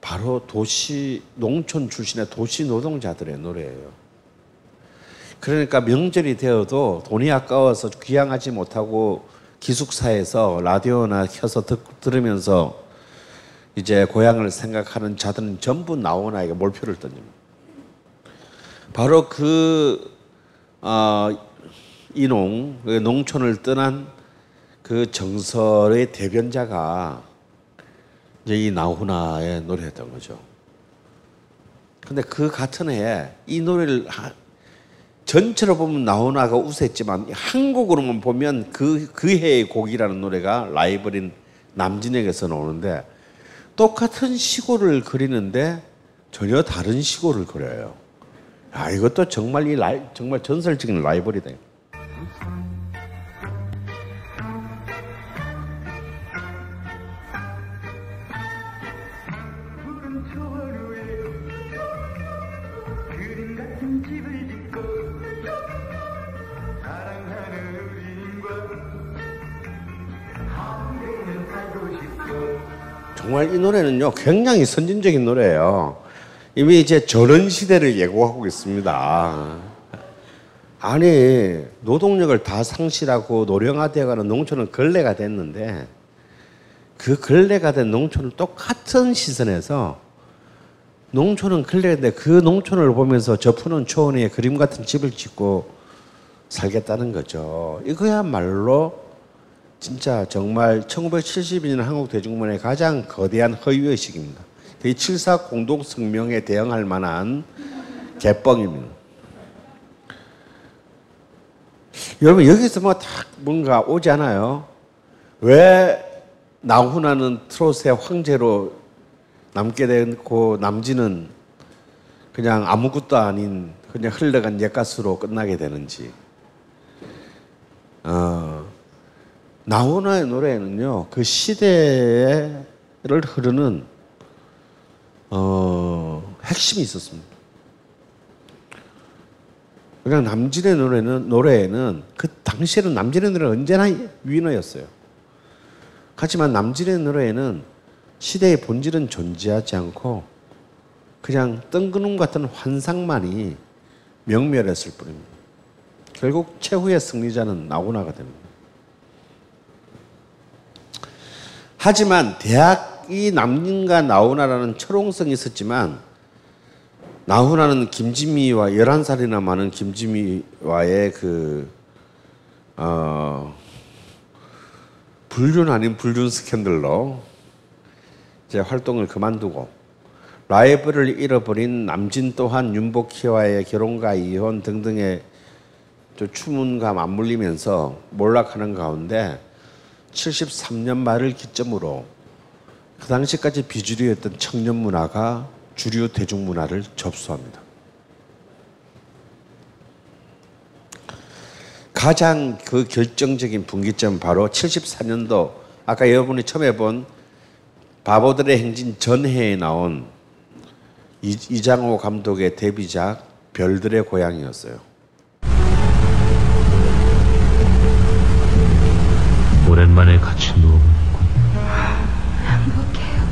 바로 도시 농촌 출신의 도시 노동자들의 노래예요. 그러니까 명절이 되어도 돈이 아까워서 귀향하지 못하고 기숙사에서 라디오나 켜서 듣, 들으면서 이제 고향을 생각하는 자들은 전부 나오나에게 몰표를 던집니다. 바로 그 어, 이농 그 농촌을 떠난 그 정설의 대변자가 이제 이 나훈아의 노래였던 거죠. 근데 그 같은 해에 이 노래를 하- 전체로 보면 나훈아가 우세했지만 한 곡으로만 보면 그, 그 해의 곡이라는 노래가 라이벌인 남진에게서 나오는데 똑같은 시골을 그리는데 전혀 다른 시골을 그려요. 아 이것도 정말 이 라이, 정말 전설적인 라이벌이다. 정말 이 노래는요 굉장히 선진적인 노래예요. 이미 이제 저런 시대를 예고하고 있습니다. 아니 노동력을 다 상실하고 노령화되어가는 농촌은 걸레가 됐는데 그 걸레가 된 농촌을 똑같은 시선에서 농촌은 걸레인데 그 농촌을 보면서 저 푸는 초원에 그림 같은 집을 짓고 살겠다는 거죠. 이거야말로 진짜 정말 1972년 한국 대중문화의 가장 거대한 허위의식입니다. 이 7사 공동성명에 대응할 만한 개뻥입니다. 여러분 여기서 뭐다 뭔가 오지 않아요? 왜 나훈아는 트롯의 황제로 남게 되고 남진은 그냥 아무것도 아닌 그냥 흘러간 옛가수로 끝나게 되는지. 어, 나훈아의 노래에는요 그 시대를 흐르는 어, 핵심이 있었습니다. 그냥 남진의 노래는 노래에는 그 당시에는 남진의 노래는 언제나 위너였어요. 하지만 남진의 노래에는 시대의 본질은 존재하지 않고 그냥 뜬구름 같은 환상만이 명멸했을 뿐입니다. 결국 최후의 승리자는 나훈아가 됩니다. 하지만 대학이 남진과 나훈아라는 철옹성이 있었지만 나훈아는 김지미와 11살이나 많은 김지미와의 그, 어, 불륜 아닌 불륜 스캔들로 이제 활동을 그만두고 라이벌을 잃어버린 남진 또한 윤복희와의 결혼과 이혼 등등의 저 추문과 맞물리면서 몰락하는 가운데 73년 말을 기점으로 그 당시까지 비주류였던 청년 문화가 주류 대중 문화를 접수합니다. 가장 그 결정적인 분기점 바로 74년도 아까 여러분이 처음에 본 바보들의 행진 전해에 나온 이, 이장호 감독의 데뷔작 별들의 고향이었어요. 오랜만에 같이 누워보는군. 행복해요.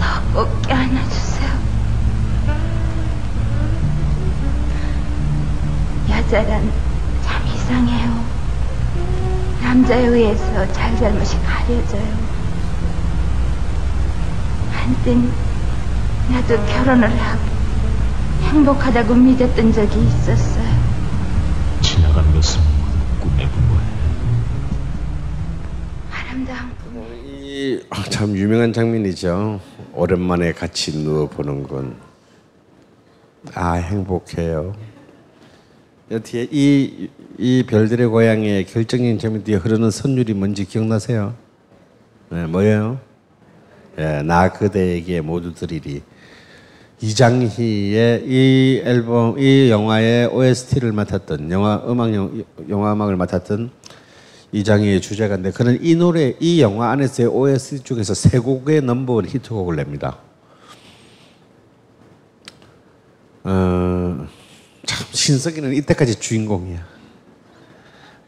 더꼭 껴안아주세요. 여자란 참 이상해요. 남자에 의해서 잘잘못이 가려져요. 한땐 나도 결혼을 하고 행복하다고 믿었던 적이 있었어요. 지나간 것은 이참 유명한 장면이죠. 오랜만에 같이 누워 보는군. 아 행복해요. 여 뒤에 이, 이 별들의 고향의 결정적인 장면 뒤에 흐르는 선율이 뭔지 기억나세요? 네, 뭐예요? 예, 나 그대에게 모두 드리리. 이장희의 이 앨범, 이 영화의 OST를 맡았던 영화 음악 영, 영화 음악을 맡았던 이장희의 주제가인데 그는 이 노래, 이 영화 안에서의 OST 중에서 세 곡의 넘버원 히트곡을 냅니다. 어, 참 신석이는 이때까지 주인공이야.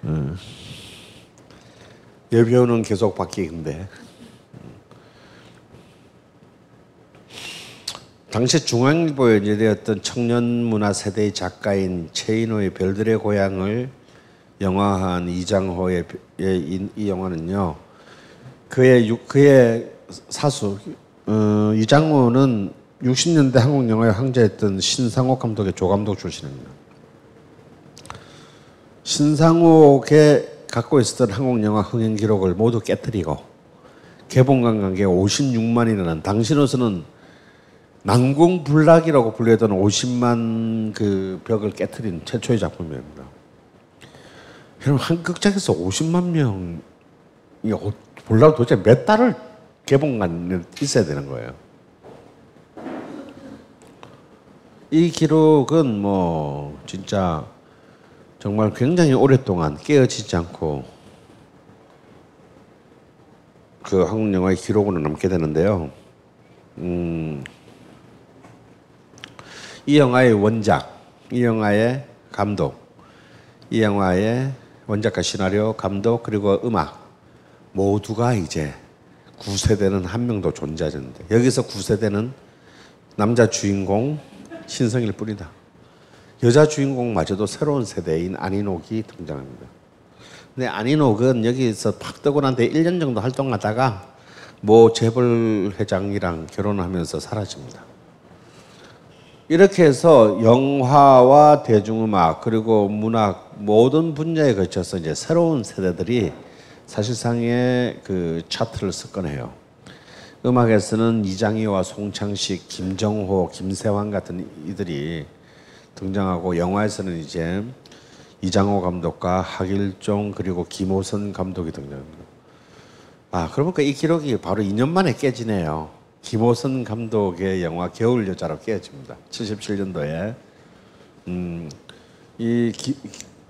어. 여배우는 계속 바뀌는데 당시 중앙일보에 연재되었던 청년 문화 세대의 작가인 최인호의 별들의 고향을 영화한 이장호의 이, 이 영화는요. 그의 유- 그의 사수 어, 이장호는 60년대 한국 영화의 황제였던 신상옥 감독의 조감독 출신입니다. 신상옥의 갖고 있었던 한국 영화 흥행 기록을 모두 깨뜨리고 개봉 관객 56만이라는 당시로서는 난공불락이라고 불리던 50만 그 벽을 깨뜨린 최초의 작품입니다. 여러분 한 극장에서 50만 명이 어- 보려고 도대체 몇 달을 개봉관 있어야 되는 거예요. 이 기록은 뭐 진짜 정말 굉장히 오랫동안 깨어지지 않고 그 한국 영화의 기록으로 남게 되는데요. 음, 이 영화의 원작, 이 영화의 감독, 이 영화의 원작과 시나리오, 감독 그리고 음악 모두가 이제 구세대는 한 명도 존재하지 않는데 여기서 구세대는 남자 주인공 신성일 뿐이다. 여자 주인공마저도 새로운 세대인 안인옥이 등장합니다. 근데 안인옥은 여기서 팍 뜨고 난 뒤에 1년 정도 활동하다가 모 재벌 회장이랑 결혼하면서 사라집니다. 이렇게 해서 영화와 대중음악 그리고 문학 모든 분야에 걸쳐서 이제 새로운 세대들이 사실상의 그 차트를 습건해요. 음악에서는 이장희와 송창식, 김정호, 김세환 같은 이들이 등장하고 영화에서는 이제 이장호 감독과 하길종 그리고 김호선 감독이 등장합니다. 아 그러니까 이 기록이 바로 2년 만에 깨지네요. 김호선 감독의 영화 겨울 여자로 깨집니다. 77년도에 음, 이, 기,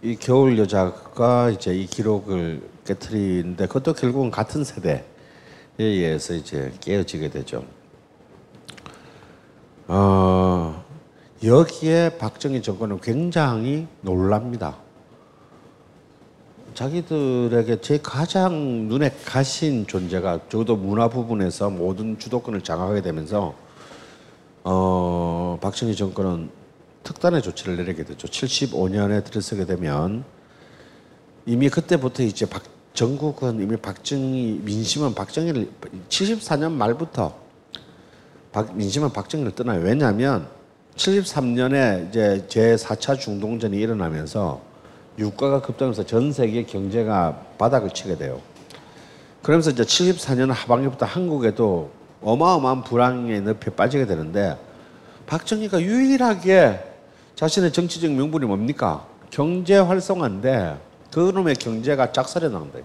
이 겨울 여자가 이제 이 기록을 깨뜨리는데 그것도 결국은 같은 세대에 의해서 이제 깨어지게 되죠. 어, 여기에 박정희 정권은 굉장히 놀랍니다. 자기들에게 제 가장 눈에 가신 존재가 적어도 문화 부분에서 모든 주도권을 장악하게 되면서 어, 박정희 정권은 특단의 조치를 내리게 되죠. 75년에 들어서게 되면 이미 그때부터 이제 박, 전국은 이미 박정희 민심은 박정희를 74년 말부터 박, 민심은 박정희를 떠나요. 왜냐하면 73년에 이제 제 4차 중동전이 일어나면서 유가가 급등해서 전 세계 경제가 바닥을 치게 돼요. 그러면서 이제 74년 하반기부터 한국에도 어마어마한 불황의 늪에 빠지게 되는데 박정희가 유일하게 자신의 정치적 명분이 뭡니까? 경제 활성화인데 그놈의 경제가 짝살이 난다.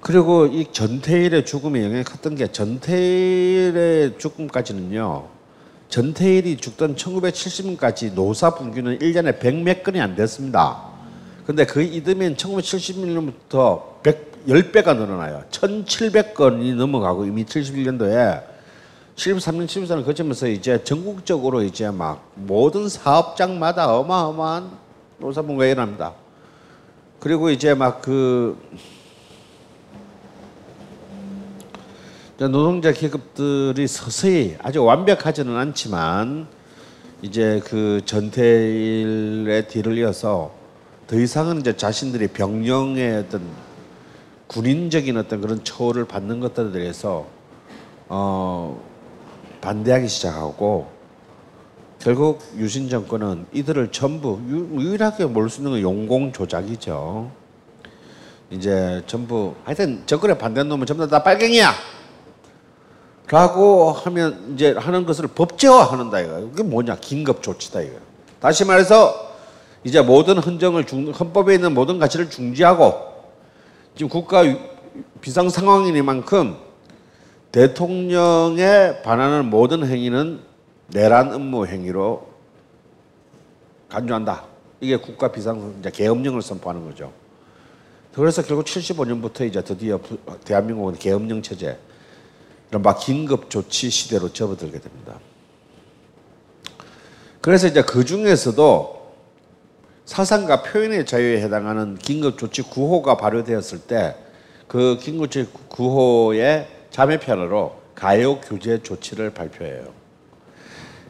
그리고 이 전태일의 죽음에 영향이 컸던 게 전태일의 죽음까지는요. 전태일이 죽던 1970년까지 노사 분규는 1년에 100몇 건이 안 됐습니다. 근데 그 이듬해인 1971년부터 100, 10배가 늘어나요. 1700건이 넘어가고 이미 71년도에 73년, 74년 거치면서 이제 전국적으로 이제 막 모든 사업장마다 어마어마한 노사 분규가 일어납니다. 그리고 이제 막 그 노동자 계급들이 서서히 아주 완벽하지는 않지만 이제 그 전태일의 뒤를 이어서 더 이상은 이제 자신들이 병령의 어떤 군인적인 어떤 그런 처우를 받는 것들에 대해서 어 반대하기 시작하고 결국 유신 정권은 이들을 전부 유, 유일하게 몰 수 있는 건 용공 조작이죠. 이제 전부 하여튼 정권에 반대하는 놈은 전부 다 빨갱이야. 라고 하면 이제 하는 것을 법제화하는다 이거. 그게 뭐냐? 긴급 조치다 이거. 다시 말해서 이제 모든 헌정을 중, 헌법에 있는 모든 가치를 중지하고 지금 국가 비상 상황이니만큼 대통령에 반하는 모든 행위는 내란 업무 행위로 간주한다. 이게 국가 비상 이제 계엄령을 선포하는 거죠. 그래서 결국 75년부터 이제 드디어 대한민국은 계엄령 체제 이른바 긴급 조치 시대로 접어들게 됩니다. 그래서 이제 그 중에서도 사상과 표현의 자유에 해당하는 긴급 조치 9호가 발효되었을 때 그 긴급 조치 9호의 자매편으로 가요 규제 조치를 발표해요.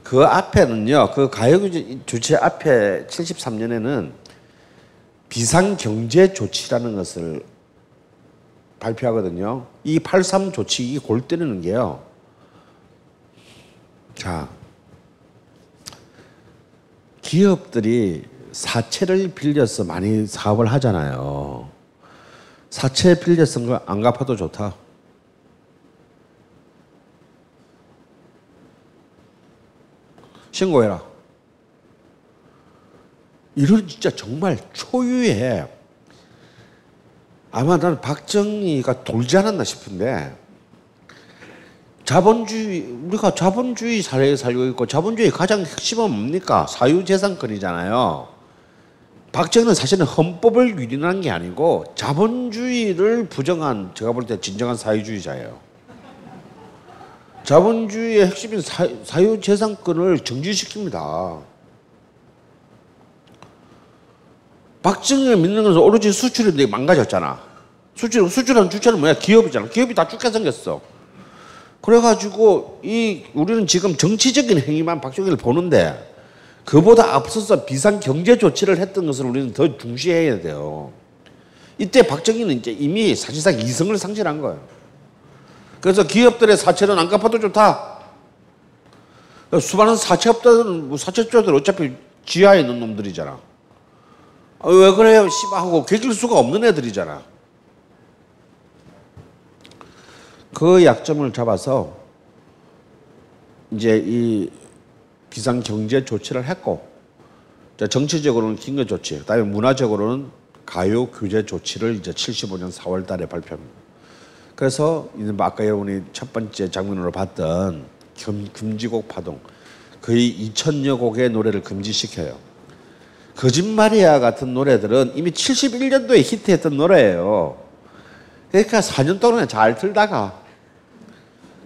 그 앞에는요, 그 가요 규제 조치 앞에 73년에는 비상 경제 조치라는 것을 발표하거든요. 이 83 조치 이 골 때리는 게요. 자, 기업들이 사채를 빌려서 많이 사업을 하잖아요. 사채 빌려서 안 갚아도 좋다. 신고해라. 이런 진짜 정말 초유의 아마 나는 박정희가 돌지 않았나 싶은데 자본주의 우리가 자본주의 사회에 살고 있고 자본주의 가장 핵심은 뭡니까? 사유재산권이잖아요. 박정희는 사실은 헌법을 유린한 게 아니고 자본주의를 부정한 제가 볼 때 진정한 사유주의자예요. 자본주의의 핵심인 사, 사유재산권을 정지시킵니다. 박정희가 믿는 것은 오로지 수출인데 망가졌잖아. 수출, 수출하는 주체는 뭐야? 기업이잖아. 기업이 다 죽게 생겼어. 그래가지고 이 우리는 지금 정치적인 행위만 박정희를 보는데 그보다 앞서서 비상 경제 조치를 했던 것을 우리는 더 중시해야 돼요. 이때 박정희는 이제 이미 사실상 이성을 상실한 거예요. 그래서 기업들의 사채는 안 갚아도 좋다. 수많은 사채업자들은 뭐 사채업자들 어차피 지하에 있는 놈들이잖아. 아, 왜 그래요? 씨발 하고 개길 수가 없는 애들이잖아. 그 약점을 잡아서 이제 이 비상 경제 조치를 했고 정치적으로는 긴급 조치, 그다음에 문화적으로는 가요 규제 조치를 이제 75년 4월 달에 발표합니다. 그래서 이제 아까 여러분이 첫 번째 장면으로 봤던 금지곡 파동 거의 2천여 곡의 노래를 금지시켜요. 거짓말이야 같은 노래들은 이미 71년도에 히트했던 노래예요. 그러니까 4년 동안 잘 틀다가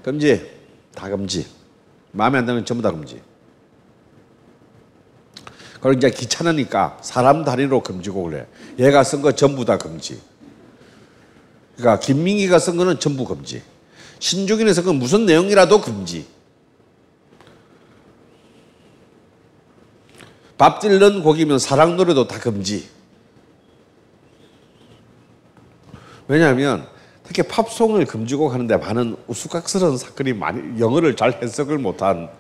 금지, 다 금지. 마음에 안 드는 전부 다 금지. 그리고 이제 귀찮으니까 사람 단위로 금지곡을 해. 얘가 쓴 거 전부 다 금지. 그러니까 김민기가 쓴 거는 전부 금지. 신중인이 쓴건 무슨 내용이라도 금지. 밥 딜런 곡이면 사랑 노래도 다 금지. 왜냐하면 특히 팝송을 금지곡 하는데 많은 우스꽝스러운 사건이 많이 영어를 잘 해석을 못한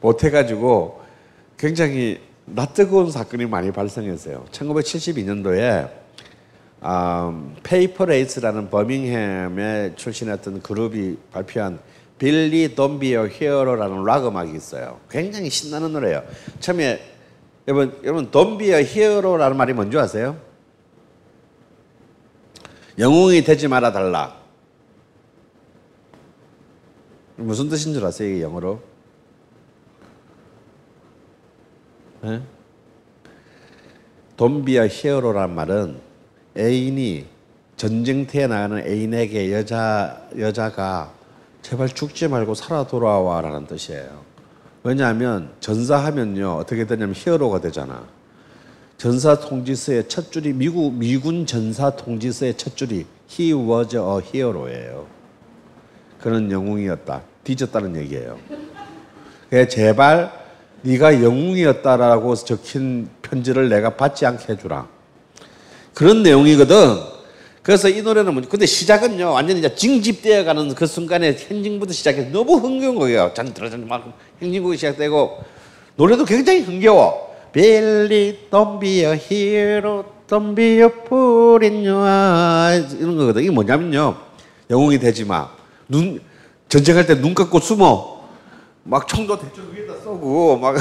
못해가지고 굉장히 낯뜨거운 사건이 많이 발생했어요. 1972년도에 음, Paper Lace라는 버밍햄에 출신했던 그룹이 발표한 Billy Don't Be a Hero라는 락 음악이 있어요. 굉장히 신나는 노래예요. 처음에 여러분 여러분 Don't Be a Hero라는 말이 뭔지 아세요? 영웅이 되지 말아 달라. 무슨 뜻인 줄 아세요? 이게 영어로? 예? 돈비어 히어로란 말은 애인이 전쟁터에 나가는 애인에게 여자 여자가 제발 죽지 말고 살아 돌아와라는 뜻이에요. 왜냐하면 전사하면요 어떻게 되냐면 히어로가 되잖아. 전사 통지서의 첫 줄이 미국 미군 전사 통지서의 첫 줄이 He was a hero예요. 그는 영웅이었다. 뒤졌다는 얘기예요. 제발 네가 영웅이었다라고 적힌 편지를 내가 받지 않게 해주라. 그런 내용이거든. 그래서 이 노래는 뭐, 근데 시작은요, 완전히 이제 징집되어가는 그 순간에 행진부터 시작해서 너무 흥겨운 거예요. 잔들어잔 막 행진곡이 시작되고, 노래도 굉장히 흥겨워. Billy, don't be a hero, don't be a fool in your eyes. 이런 거거든. 이게 뭐냐면요. 영웅이 되지 마. 눈, 전쟁할 때 눈 감고 숨어. 막 총도 대충 위에다 쏘고, 막.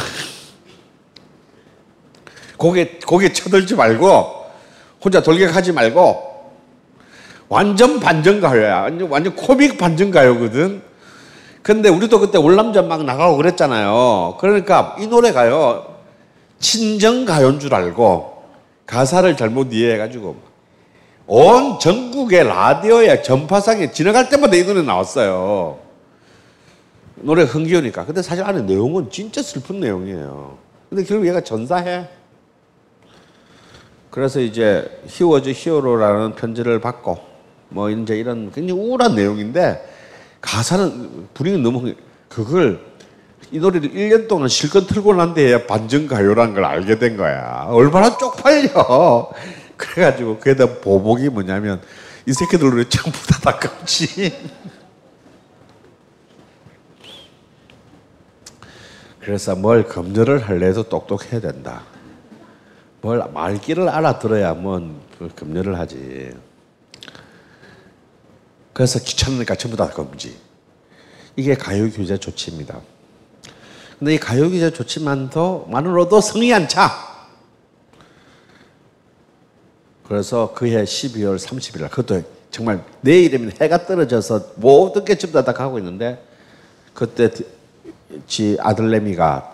고개, 고개 쳐들지 말고, 혼자 돌격하지 말고, 완전 반전 가요야. 완전, 완전 코믹 반전 가요거든. 근데 우리도 그때 월남전 막 나가고 그랬잖아요. 그러니까 이 노래가요. 친정 가요인 줄 알고 가사를 잘못 이해해가지고 온 전국의 라디오에 전파상에 지나갈 때마다 이 노래 나왔어요. 노래 흥겨우니까. 근데 사실 안에 내용은 진짜 슬픈 내용이에요. 근데 결국 얘가 전사해. 그래서 이제 히어즈 히어로라는 편지를 받고 뭐 이제 이런 굉장히 우울한 내용인데 가사는 분위기 너무 흥- 그걸 이 노래를 1년 동안 실컷 틀고 난 데에 반전 가요라는 걸 알게 된 거야. 얼마나 쪽팔려. 그래가지고 그에 대한 보복이 뭐냐면 이 새끼들 노래 전부 다 닦았지. 그래서 뭘 검열을 할래도 똑똑해야 된다. 뭘 말귀를 알아들어야 뭐 검열을 하지. 그래서 귀찮으니까 전부 다 금지. 이게 가요 규제 조치입니다. 근데 이 가요 규제 조치만도 만으로도 성이 안 차. 그래서 그해 12월 30일 날 그것도 정말 내일이면 해가 떨어져서 모든 게 전부 다 가고 있는데 그때 지 아들내미가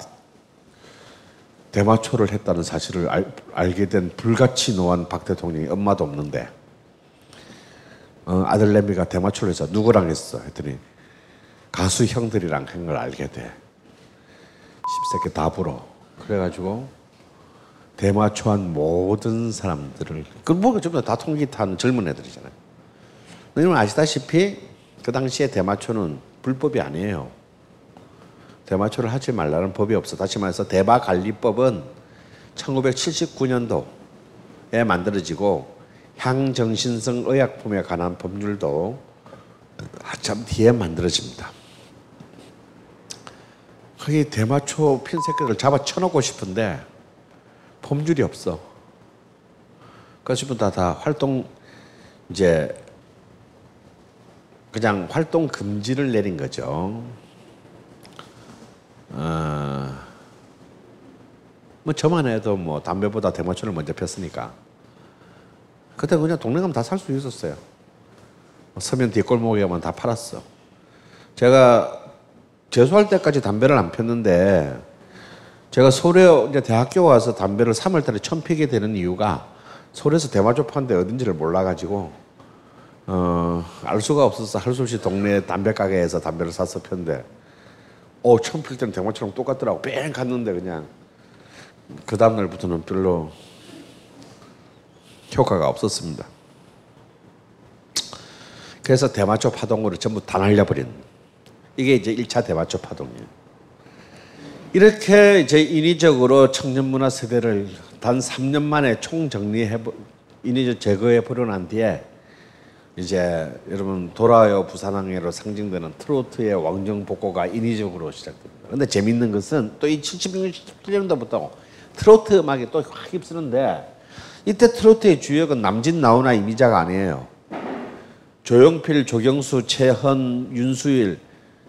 대마초를 했다는 사실을 알, 알게 된 불같이 노한 박 대통령이 엄마도 없는데 어, 아들내미가 대마초를 해서 누구랑 했어 했더니 가수 형들이랑 한 걸 알게 돼. 십새끼 다 불어. 그래가지고 대마초한 모든 사람들을 그뭐 전부 다 통기 타는 젊은 애들이잖아요. 여러분 아시다시피 그 당시에 대마초는 불법이 아니에요. 대마초를 하지 말라는 법이 없어. 다시 말해서 대마관리법은 1979년도에 만들어지고 향정신성 의약품에 관한 법률도 한참 뒤에 만들어집니다. 거기 대마초 핀 새끼를 잡아 쳐놓고 싶은데 법률이 없어. 그래서 다, 다 활동 이제 그냥 활동 금지를 내린 거죠. 어, 뭐 저만 해도 뭐 담배보다 대마초를 먼저 폈으니까 그때 그냥 동네 가면 다 살 수 있었어요. 서면 뒷골목에 가면 다 팔았어. 제가 재수할 때까지 담배를 안 폈는데 제가 서울에 이제 대학교 와서 담배를 3월 달에 처음 피게 되는 이유가 서울에서 대마초 파는데 어딘지를 몰라가지고 어, 알 수가 없어서 할 수 없이 동네 담배 가게에서 담배를 사서 폈는데 어 처음 필 때는 대마초랑 똑같더라고 뺑 갔는데 그냥 그 다음날부터는 별로 효과가 없었습니다. 그래서 대마초 파동으로 전부 다 날려버린 이게 이제 1차 대마초 파동이에요. 이렇게 이제 인위적으로 청년 문화 세대를 단 3년 만에 총정리해 인위적 제거해 버려 난 뒤에 이제 여러분 돌아요 부산항해로 상징되는 트로트의 왕정 복고가 인위적으로 시작됩니다. 근데 재밌는 것은 또 이 76년 77년도부터 트로트 음악이 또 확 휩쓰는데 이때 트로트의 주역은 남진 나훈아 이미자가 아니에요. 조용필, 조경수, 최헌, 윤수일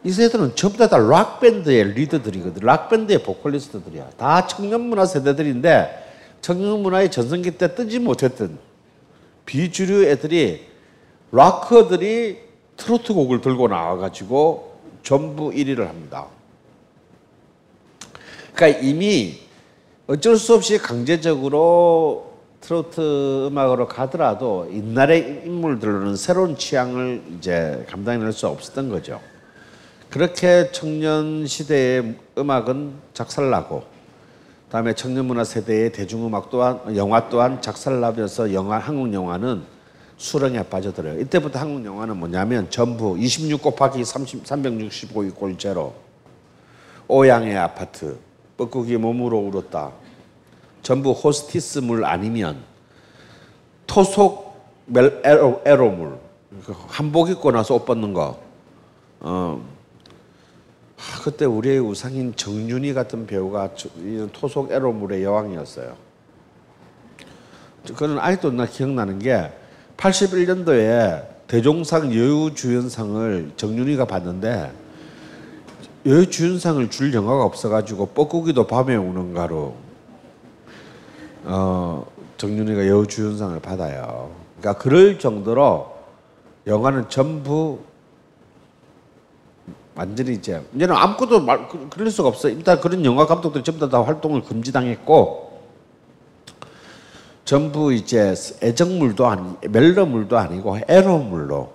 이 세대들은 전부 다, 다 락밴드의 리더들이거든. 락밴드의 보컬리스트들이야. 다 청년문화 세대들인데 청년문화의 전성기 때 뜨지 못했던 비주류 애들이 락커들이 트로트 곡을 들고 나와가지고 전부 1위를 합니다. 그러니까 이미 어쩔 수 없이 강제적으로 트로트 음악으로 가더라도 옛날의 인물들로는 새로운 취향을 이제 감당해낼 수 없었던 거죠. 그렇게 청년 시대의 음악은 작살나고 다음에 청년 문화 세대의 대중음악 또한 영화 또한 작살나면서 영화 한국 영화는 수렁에 빠져들어요. 이때부터 한국 영화는 뭐냐면 전부 26 곱하기 30, 365 이꼴 제로 오양의 아파트 뻐꾸기 몸으로 울었다. 전부 호스티스물 아니면 토속 멜, 에로, 에로물 그 한복 입고 나서 옷 벗는 거. 어. 하, 그때 우리의 우상인 정윤희 같은 배우가 토속 에로물의 여왕이었어요. 그는 아직도 나 기억나는 게 81년도에 대종상 여우주연상을 정윤희가 받는데 여우주연상을 줄 영화가 없어가지고 뻐꾸기도 밤에 우는 가로 어, 정윤희가 여우주연상을 받아요. 그러니까 그럴 정도로 영화는 전부 완전히 이제 이제는 아무것도 말 그- 그럴 수가 없어. 일단 그런 영화 감독들이 전부 다, 다 활동을 금지당했고 전부 이제 애정물도 아니 멜로물도 아니고 에로물로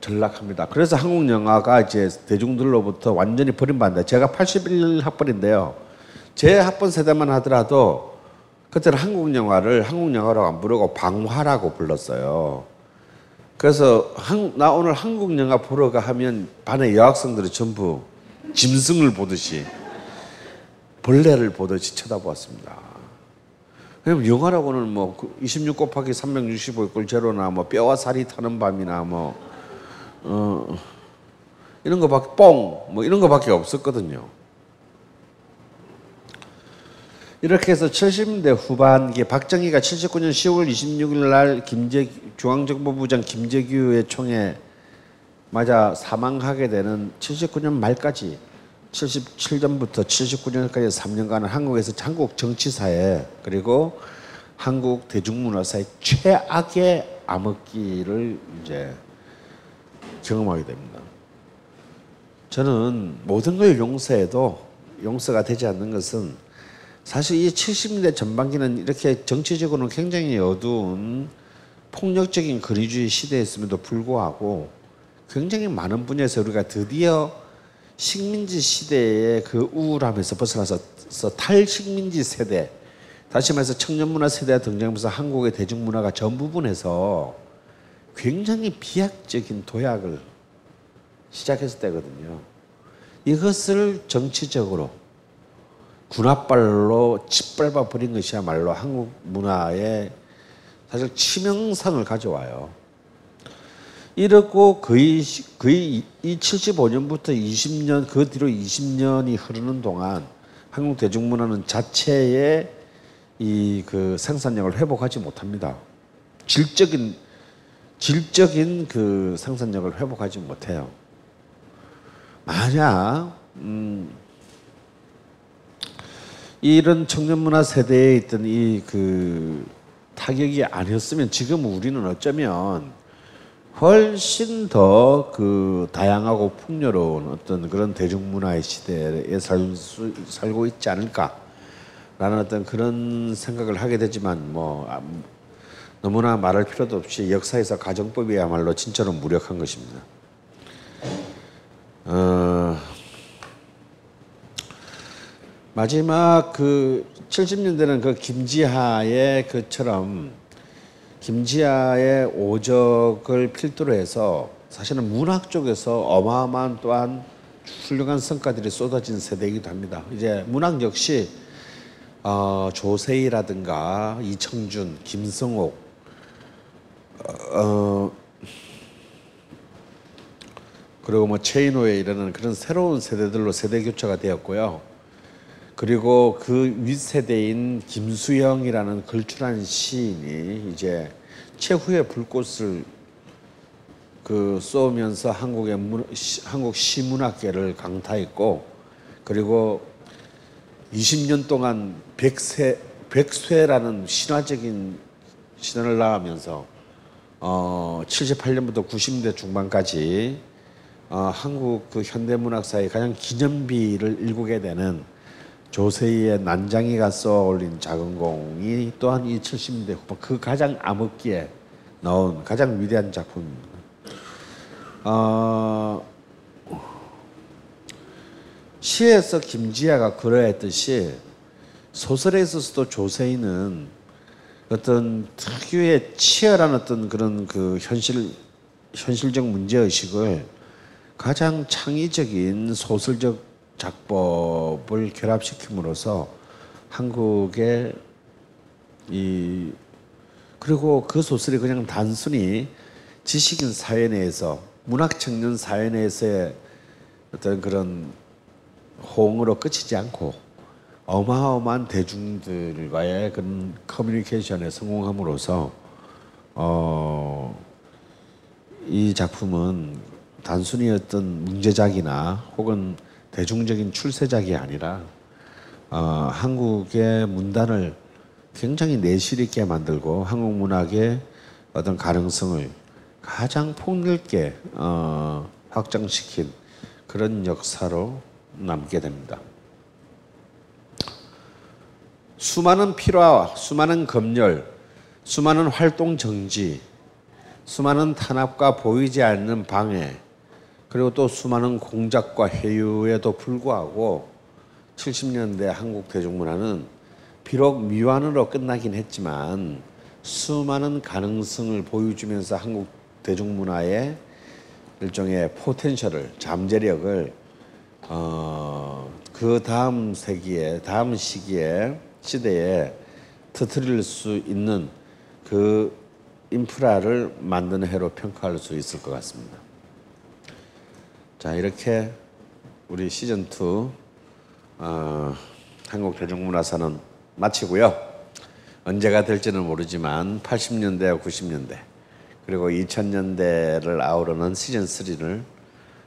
전락합니다. 그래서 한국 영화가 이제 대중들로부터 완전히 버림받는다. 제가 81 학번인데요. 제 학번 세대만 하더라도 그때는 한국 영화를 한국 영화라고 안 부르고 방화라고 불렀어요. 그래서 한, 나 오늘 한국 영화 보러 가 하면 반의 여학생들이 전부 짐승을 보듯이 벌레를 보듯이 쳐다보았습니다. 왜냐면 영화라고는 뭐 26 곱하기 365꼴 제로나 뭐 뼈와 살이 타는 밤이나 뭐 어, 이런 거밖에 뽕 뭐 이런 거밖에 없었거든요. 이렇게 해서 70년대 후반 기 박정희가 79년 10월 26일 날 김재 중앙정보부장 김재규의 총에 맞아 사망하게 되는 79년 말까지 77년부터 79년까지 3년간은 한국에서 한국 정치사에 그리고 한국 대중문화사의 최악의 암흑기를 이제 경험하게 됩니다. 저는 모든 걸 용서해도 용서가 되지 않는 것은 사실 이 70년대 전반기는 이렇게 정치적으로는 굉장히 어두운 폭력적인 권위주의 시대였음에도 불구하고 굉장히 많은 분야에서 우리가 드디어 식민지 시대의 그 우울함에서 벗어나서 탈식민지 세대, 다시 말해서 청년문화 세대가 등장하면서 한국의 대중문화가 전 부분에서 굉장히 비약적인 도약을 시작했을 때거든요. 이것을 정치적으로 군합발로 짓밟아 버린 것이야말로 한국 문화의 사실 치명상을 가져와요. 이렇고 거의 시- 거의 이 75년부터 20년 그 뒤로 20년이 흐르는 동안 한국 대중문화는 자체의 이 그 생산력을 회복하지 못합니다. 질적인 질적인 그 생산력을 회복하지 못해요. 만약 음, 이런 청년 문화 세대에 있던 이 그 타격이 아니었으면 지금 우리는 어쩌면 훨씬 더 그 다양하고 풍요로운 어떤 그런 대중문화의 시대에 살 수, 살고 있지 않을까라는 어떤 그런 생각을 하게 되지만 뭐 아, 너무나 말할 필요도 없이 역사에서 가정법이야말로 진짜로 무력한 것입니다. 어, 마지막 그 70년대는 그 김지하의 그처럼 김지하의 오적을 필두로 해서 사실은 문학 쪽에서 어마어마한 또한 훌륭한 성과들이 쏟아진 세대이기도 합니다. 이제 문학 역시 어, 조세희라든가 이청준, 김성옥, 어, 그리고 뭐 체인호에 이르는 그런 새로운 세대들로 세대 교체가 되었고요. 그리고 그 윗세대인 김수영이라는 걸출한 시인이 이제 최후의 불꽃을 그 쏘면서 한국의 문, 시, 한국 시문학계를 강타했고 그리고 20년 동안 백세 백쇠라는 신화적인 신화를 나가면서 어 78년부터 90년대 중반까지 어, 한국 그 현대문학사의 가장 기념비를 일구게 되는 조세희의 난장이가 쏘아올린 작은 공이 또한 이 70년대 후반 그 가장 암흑기에 나온 가장 위대한 작품입니다. 어, 시에서 김지아가 그러했듯이 소설에 있어서도 조세희는 어떤 특유의 치열한 어떤 그런 그 현실 현실적 문제 의식을 가장 창의적인 소설적 작법을 결합시킴으로써 한국의 이 그리고 그 소설이 그냥 단순히 지식인 사회 내에서 문학 청년 사회 내에서의 어떤 그런 호응으로 끝이지 않고 어마어마한 대중들과의 그런 커뮤니케이션에 성공함으로써 어, 이 작품은 단순히 어떤 문제작이나 혹은 대중적인 출세작이 아니라 어, 한국의 문단을 굉장히 내실 있게 만들고 한국 문학의 어떤 가능성을 가장 폭넓게 어, 확장시킨 그런 역사로 남게 됩니다. 수많은 필화, 수많은 검열, 수많은 활동 정지, 수많은 탄압과 보이지 않는 방해, 그리고 또 수많은 공작과 회유에도 불구하고 70년대 한국 대중문화는 비록 미완으로 끝나긴 했지만 수많은 가능성을 보여주면서 한국 대중문화의 일종의 포텐셜을 잠재력을 어, 그 다음 세기에 다음 시기에 시대에 터뜨릴 수 있는 그 인프라를 만드는 해로 평가할 수 있을 것 같습니다. 자 이렇게 우리 시즌 2 어, 한국 대중문화사는 마치고요. 언제가 될지는 모르지만 80년대, 90년대 그리고 2000년대를 아우르는 시즌 3를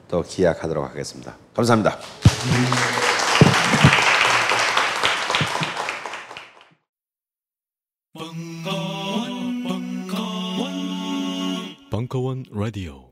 또 기약하도록 하겠습니다. 감사합니다. 벙커원 라디오